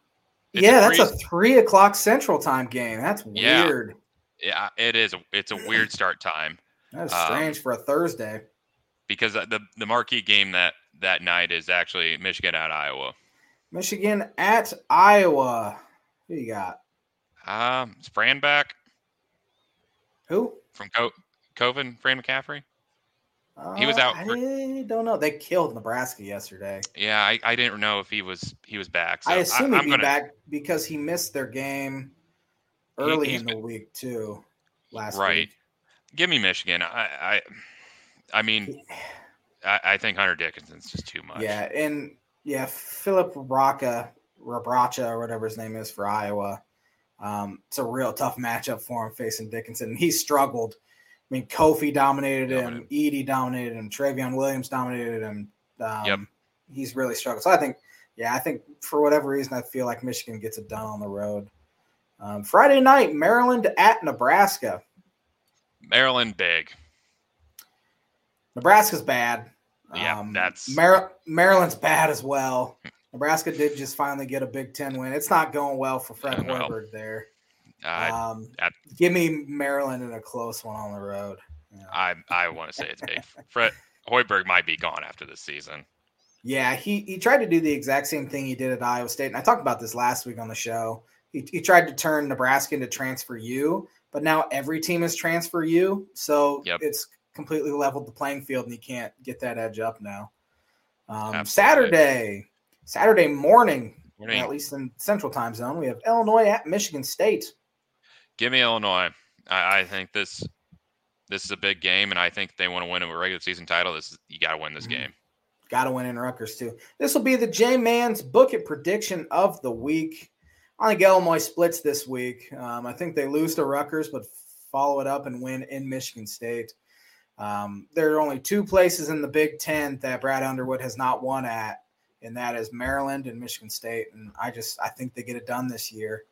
[SPEAKER 1] it's yeah, a that's a three o'clock Central Time game. That's weird.
[SPEAKER 2] Yeah, yeah it is. It's a weird start time.
[SPEAKER 1] That's um, strange um, for a Thursday.
[SPEAKER 2] Because the the marquee game that that night is actually Michigan at Iowa.
[SPEAKER 1] Michigan at Iowa. Who you got?
[SPEAKER 2] Um, is Fran back?
[SPEAKER 1] Who?
[SPEAKER 2] From Co- Coven, Fran McCaffery. Uh, he was out.
[SPEAKER 1] For, I don't know. They killed Nebraska yesterday.
[SPEAKER 2] Yeah, I, I didn't know if he was he was back.
[SPEAKER 1] So I assume I, he'd be gonna, back because he missed their game early he, in the week too. Last right. Week
[SPEAKER 2] give me Michigan. I, I, I mean, I, I, think Hunter Dickinson's just too much.
[SPEAKER 1] Yeah, and yeah, Filip Rabraca, Rabracha, or whatever his name is for Iowa. Um, it's a real tough matchup for him facing Dickinson. And he struggled. I mean, Kofi dominated him, Edey dominated him, Trevion Williams dominated him. Um, yep. He's really struggled. So I think, yeah, I think for whatever reason, I feel like Michigan gets it done on the road. Um, Friday night, Maryland at Nebraska.
[SPEAKER 2] Maryland big.
[SPEAKER 1] Nebraska's bad.
[SPEAKER 2] Yeah, um, that's
[SPEAKER 1] Mar- Maryland's bad as well. Nebraska did just finally get a Big Ten win. It's not going well for Fred Hoiberg there. Uh, um, at, give me Maryland in a close one on the road.
[SPEAKER 2] Yeah. I I want to say it's big. Fred Hoiberg might be gone after this season.
[SPEAKER 1] Yeah, he he tried to do the exact same thing he did at Iowa State, and I talked about this last week on the show. He, he tried to turn Nebraska into transfer U, but now every team is transfer U, so yep. it's completely leveled the playing field, and you can't get that edge up now. Um, Saturday, Saturday morning, morning, at least in Central Time Zone, we have Illinois at Michigan State.
[SPEAKER 2] Give me Illinois. I, I think this this is a big game, and I think they want to win a regular season title. This is, you got to win this mm-hmm. game.
[SPEAKER 1] Got to win in Rutgers too. This will be the J Man's Book It prediction of the week. I think Illinois splits this week. Um, I think they lose to Rutgers, but follow it up and win in Michigan State. Um, there are only two places in the Big Ten that Brad Underwood has not won at, and that is Maryland and Michigan State. And I just I think they get it done this year.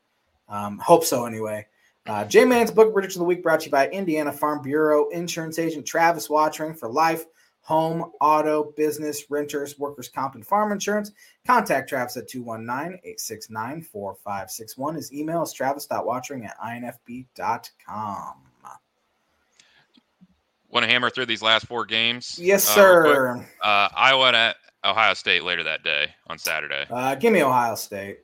[SPEAKER 1] Um, hope so anyway. Uh, J Man's Book Prediction of the Week brought to you by Indiana Farm Bureau insurance agent Travis Watchering for life home, auto, business, renters, workers' comp, and farm insurance. Contact Travis at 219-869-4561. His email is travis.watchering at infb.com.
[SPEAKER 2] Want to hammer through these last four games?
[SPEAKER 1] Yes, uh, sir.
[SPEAKER 2] Uh, uh, Iowa at Ohio State later that day on Saturday.
[SPEAKER 1] Uh, give me Ohio State.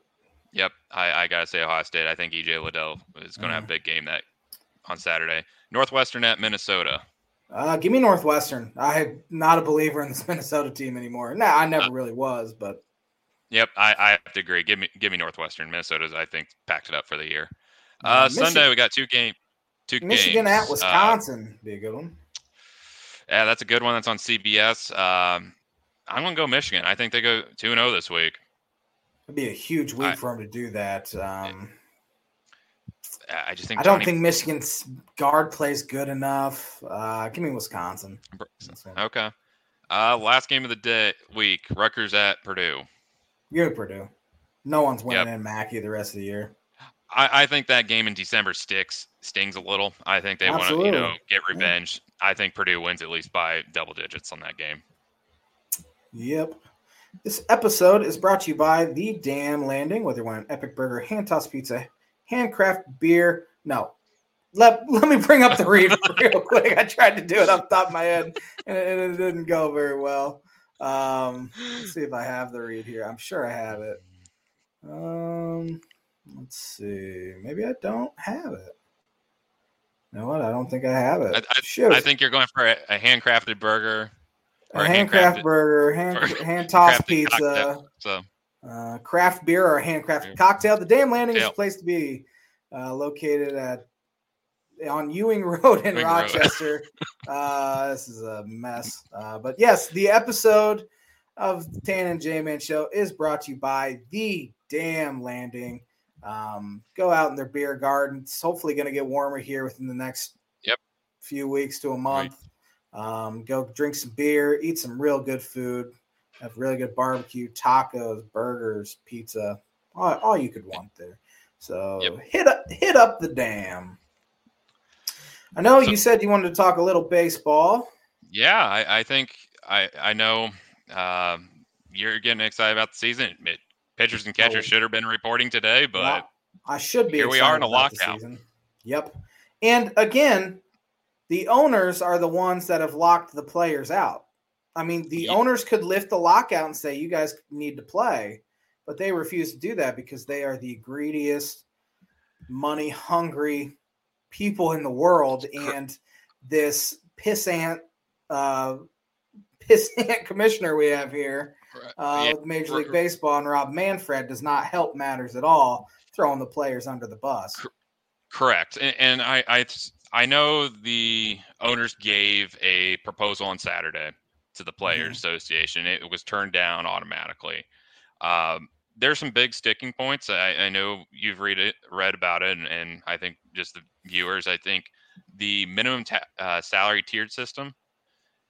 [SPEAKER 2] Yep, I, I gotta say Ohio State. I think EJ Liddell is going to have a mm. big game that on Saturday. Northwestern at Minnesota.
[SPEAKER 1] Uh, give me Northwestern. I'm not a believer in this Minnesota team anymore. No, I never uh, really was, but.
[SPEAKER 2] Yep, I, I have to agree. Give me give me Northwestern. Minnesota's I think packed it up for the year. Uh, Sunday we got two game, two
[SPEAKER 1] Michigan
[SPEAKER 2] games.
[SPEAKER 1] at uh, Wisconsin. Uh, be a good one.
[SPEAKER 2] Yeah, that's a good one. That's on CBS. Um, I'm gonna go Michigan. I think they go two and zero oh this week.
[SPEAKER 1] It'd be a huge week I, for them to do that. Um,
[SPEAKER 2] I just think
[SPEAKER 1] I don't think Michigan's guard plays good enough. Uh, give me Wisconsin.
[SPEAKER 2] Okay. Uh, last game of the day week: Rutgers at Purdue.
[SPEAKER 1] You're Purdue. No one's winning yep. in Mackey the rest of the year.
[SPEAKER 2] I, I, think that game in December sticks stings a little. I think they want to you know get revenge. Yeah. I think Purdue wins at least by double digits on that game.
[SPEAKER 1] Yep. This episode is brought to you by the Dam Landing, whether you want an epic burger, hand tossed pizza, handcraft beer. No, let let me bring up the read real quick. I tried to do it off the top of my head, and it, it didn't go very well. Um, let's see if I have the read here. I'm sure I have it. Um, let's see. Maybe I don't have it. You know what? I don't think I have it.
[SPEAKER 2] I, I, I think you're going for a, a handcrafted burger.
[SPEAKER 1] Or handcrafted burger, hand, hand tossed pizza, cocktail, so. uh, craft beer or handcrafted cocktail. The Dam Landing is a place to be. Uh, located at on Ewing Road in Ewing Rochester. Road. uh, this is a mess. Uh, but yes, the episode of the Tan and J Man Show is brought to you by the Dam Landing. Um, go out in their beer garden. It's hopefully going to get warmer here within the next
[SPEAKER 2] yep.
[SPEAKER 1] few weeks to a month. Right. Um, go drink some beer, eat some real good food, have really good barbecue, tacos, burgers, pizza, all, all you could want there. So yep. hit up hit up the dam. I know so, you said you wanted to talk a little baseball.
[SPEAKER 2] Yeah, I, I think I I know uh, you're getting excited about the season. It, pitchers and catchers oh. should have been reporting today, but well,
[SPEAKER 1] I should be.
[SPEAKER 2] Here we are in a lockout.
[SPEAKER 1] Yep. And again, the owners are the ones that have locked the players out. I mean, the owners could lift the lockout and say, "You guys need to play," but they refuse to do that because they are the greediest, money hungry people in the world, and this pissant, uh, pissant commissioner we have here, uh, yeah. with Major League Baseball and Rob Manfred does not help matters at all, throwing the players under the bus.
[SPEAKER 2] Correct, and, and I, I, I know the owners gave a proposal on Saturday to the Players mm-hmm. Association. It was turned down automatically. Um, there's some big sticking points. I, I know you've read it, read about it, and, and, I think just the viewers. I think the minimum ta- uh, salary tiered system,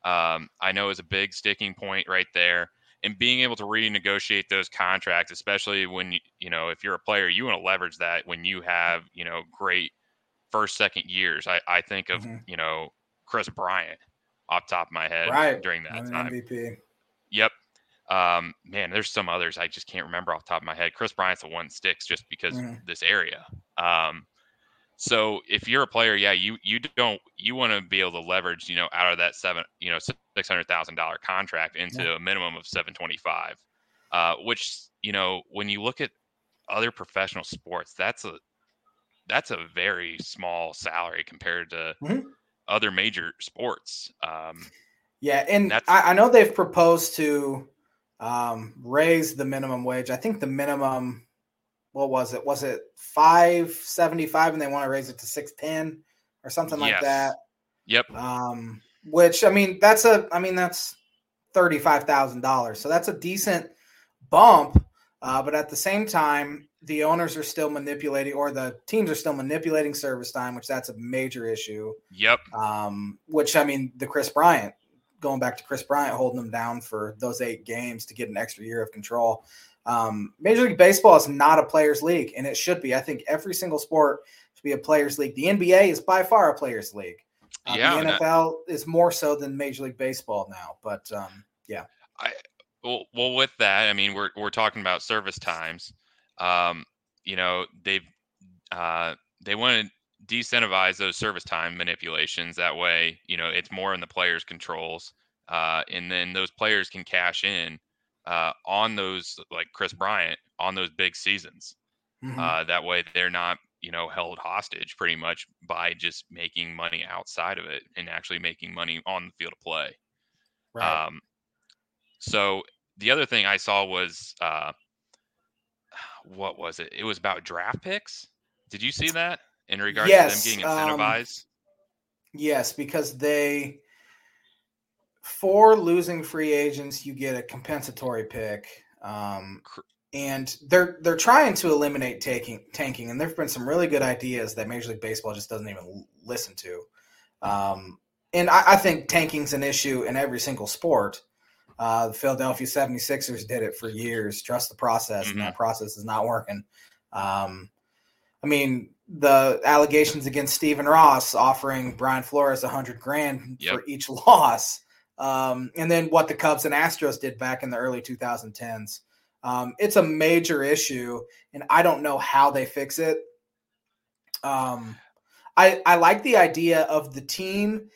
[SPEAKER 2] um, I know is a big sticking point right there. And being able to renegotiate those contracts, especially when you, you know, if you're a player, you want to leverage that when you have, you know, great first, second years. I, I think of, mm-hmm. you know, Kris Bryant off top of my head right. during that time. MVP. Yep. Um, man, there's some others I just can't remember off the top of my head. Kris Bryant's the one sticks just because mm. this area. Um, so if you're a player, yeah, you you don't you want to be able to leverage, you know, out of that seven, you know, six hundred thousand dollar contract into yeah. a minimum of seven twenty five, uh, which you know when you look at other professional sports, that's a that's a very small salary compared to mm-hmm. other major sports. Um,
[SPEAKER 1] yeah, and I, I know they've proposed to um, raise the minimum wage. I think the minimum, what was it? Was it five seventy five, and they want to raise it to six ten or something like yes. that?
[SPEAKER 2] Yep.
[SPEAKER 1] Um, which I mean, that's a, I mean, that's thirty five thousand dollars. So that's a decent bump. Uh, but at the same time, the owners are still manipulating, or the teams are still manipulating service time, which that's a major issue.
[SPEAKER 2] Yep.
[SPEAKER 1] Um, which I mean, the Kris Bryant going back to Kris Bryant holding them down for those eight games to get an extra year of control. Um, Major League Baseball is not a players' league, and it should be. I think every single sport should be a players' league. The NBA is by far a players' league. Uh, yeah, the NFL is more so than Major League Baseball now. But um, yeah,
[SPEAKER 2] I well, well, with that, I mean, we're we're talking about service times. Um, you know, they've uh, they want to decentivize those service time manipulations. That way, you know, it's more in the players' controls, uh, and then those players can cash in uh, on those, like Kris Bryant, on those big seasons. Mm-hmm. Uh, that way, they're not, you know, held hostage pretty much by just making money outside of it and actually making money on the field of play. Right. Um, so the other thing I saw was, uh, what was it? It was about draft picks. Did you see that? in regards yes, to them getting um, incentivized? Um,
[SPEAKER 1] yes, because they for losing free agents, you get a compensatory pick. Um, and they're they're trying to eliminate taking tanking, and there've been some really good ideas that Major League Baseball just doesn't even listen to. Um, and I, I think tanking's an issue in every single sport. Uh, the Philadelphia 76ers did it for years. Trust the process, mm-hmm. and that mm-hmm. process is not working. Um, I mean, the allegations against Stephen Ross offering Brian Flores a hundred grand yep. for each loss, um, and then what the Cubs and Astros did back in the early 2010s. Um, it's a major issue, and I don't know how they fix it. Um, I I like the idea of the team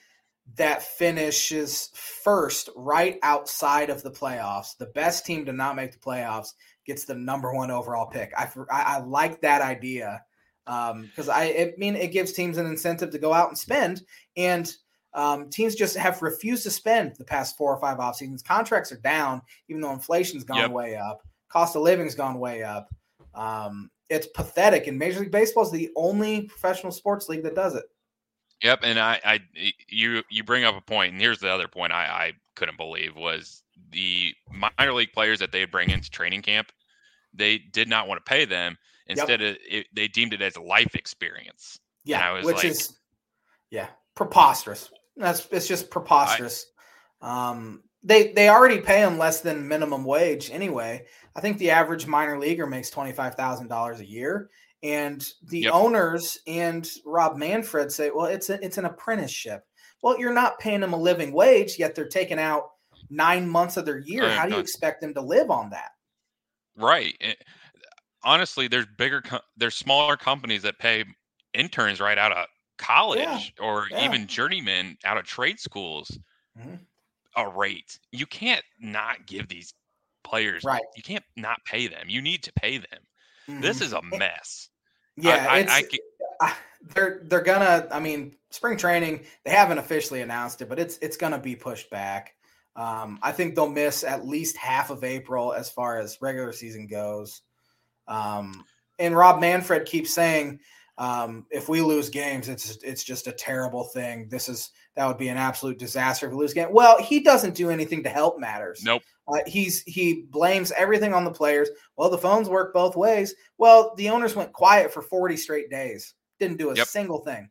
[SPEAKER 1] that finishes first right outside of the playoffs. The best team to not make the playoffs gets the number one overall pick. I I, I like that idea because um, I, I mean it gives teams an incentive to go out and spend, and um, teams just have refused to spend the past four or five off seasons. Contracts are down, even though inflation's gone yep. way up, cost of living's gone way up. Um, it's pathetic, and Major League Baseball is the only professional sports league that does it.
[SPEAKER 2] Yep, and I, I, you, you bring up a point, and here's the other point I, I couldn't believe was the minor league players that they bring into training camp. They did not want to pay them Instead yep. of it, they deemed it as a life experience.
[SPEAKER 1] Yeah, which like, is yeah preposterous. That's it's just preposterous. I, um, they they already pay them less than minimum wage anyway. I think the average minor leaguer makes twenty five thousand dollars a year, and the yep. owners and Rob Manfred say, well, it's a, it's an apprenticeship. Well, you're not paying them a living wage, yet they're taking out nine months of their year. How do you expect them to live on that?
[SPEAKER 2] Right honestly, there's bigger, there's smaller companies that pay interns right out of college yeah, or yeah. even journeymen out of trade schools mm-hmm. a rate. You can't not give these players right. You can't not pay them. You need to pay them. Mm-hmm. This is a mess.
[SPEAKER 1] Yeah, I, I, I, they're they're gonna. I mean, spring training they haven't officially announced it, but it's it's gonna be pushed back. Um, I think they'll miss at least half of April as far as regular season goes. Um, and Rob Manfred keeps saying, um, if we lose games, it's it's just a terrible thing. This is that would be an absolute disaster if we lose game. Well, he doesn't do anything to help matters.
[SPEAKER 2] Nope.
[SPEAKER 1] Uh, he's he blames everything on the players. Well, the phones work both ways. Well, the owners went quiet for 40 straight days. Didn't do a yep. single thing.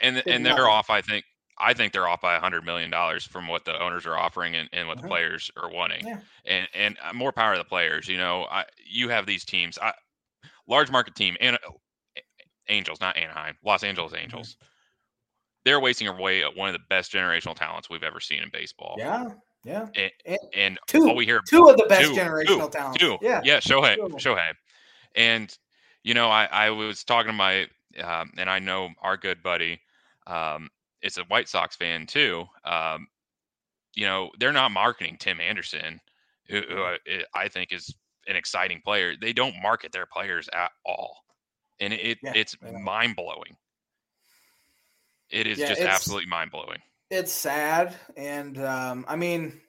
[SPEAKER 2] And Did and they're off. I think I think they're off by a hundred million dollars from what the owners are offering and, and what the uh-huh. players are wanting. Yeah. And and uh, more power to the players. You know, I, you have these teams, I, large market team, and Angels, not Anaheim, Los Angeles mm-hmm. Angels. Mm-hmm. They're wasting away one of the best generational talents we've ever seen in baseball.
[SPEAKER 1] Yeah, yeah.
[SPEAKER 2] And, and, and
[SPEAKER 1] two,
[SPEAKER 2] all we hear
[SPEAKER 1] two of the best two, generational two, talents.
[SPEAKER 2] Two, yeah, yeah. Shohei, Shohei, and you know, I I was talking to my um, and I know our good buddy um, is a White Sox fan too. Um, you know, they're not marketing Tim Anderson, who, who mm-hmm. I, I think is an exciting player. They don't market their players at all, and it, yeah, it's mind blowing. It is yeah, just absolutely mind blowing.
[SPEAKER 1] It's sad, and um, I mean,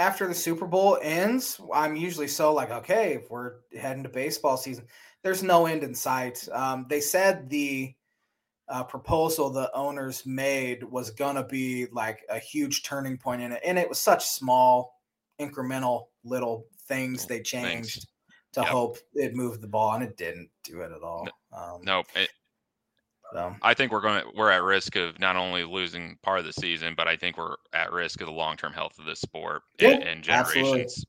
[SPEAKER 1] after the Super Bowl ends, I'm usually so like, okay, if we're heading to baseball season, there's no end in sight. Um, they said the uh, proposal the owners made was going to be like a huge turning point in it. And it was such small, incremental little things they changed to yep. hope it moved the ball, and it didn't do it at all.
[SPEAKER 2] Um, no, it, so. I think we're going to we're at risk of not only losing part of the season, but I think we're at risk of the long term health of this sport yeah, and, and, generations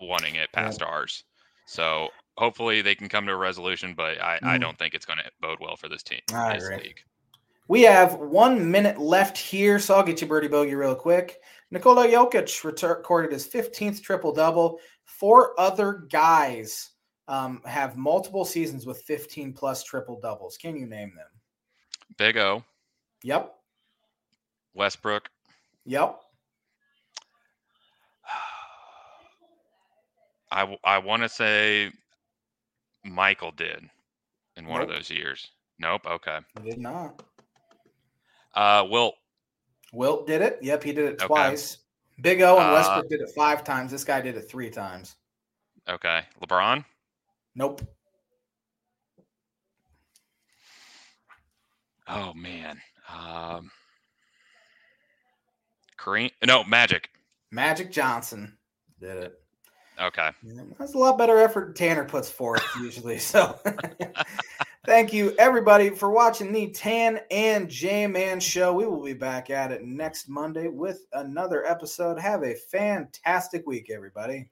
[SPEAKER 2] absolutely. wanting it past yeah. ours. So hopefully they can come to a resolution, but I, mm. I don't think it's going to bode well for this team, I this agree. league.
[SPEAKER 1] We have one minute left here, so I'll get you birdie bogey real quick. Nikola Jokic recorded his 15th triple double. Four other guys um, have multiple seasons with 15 plus triple doubles. Can you name them?
[SPEAKER 2] Big O.
[SPEAKER 1] Yep.
[SPEAKER 2] Westbrook.
[SPEAKER 1] Yep.
[SPEAKER 2] I, I want to say Michael did in one nope. of those years. Nope. Okay.
[SPEAKER 1] Did not.
[SPEAKER 2] Uh, Wilt.
[SPEAKER 1] Wilt did it. Yep, he did it okay. twice. Big O and uh, Westbrook did it five times. This guy did it three times.
[SPEAKER 2] Okay. LeBron?
[SPEAKER 1] Nope.
[SPEAKER 2] Oh man. Um Kareem no Magic.
[SPEAKER 1] Magic Johnson did it.
[SPEAKER 2] Okay.
[SPEAKER 1] That's a lot better effort Tanner puts forth usually. So thank you everybody for watching the Tan and J Man show. We will be back at it next Monday with another episode. Have a fantastic week, everybody.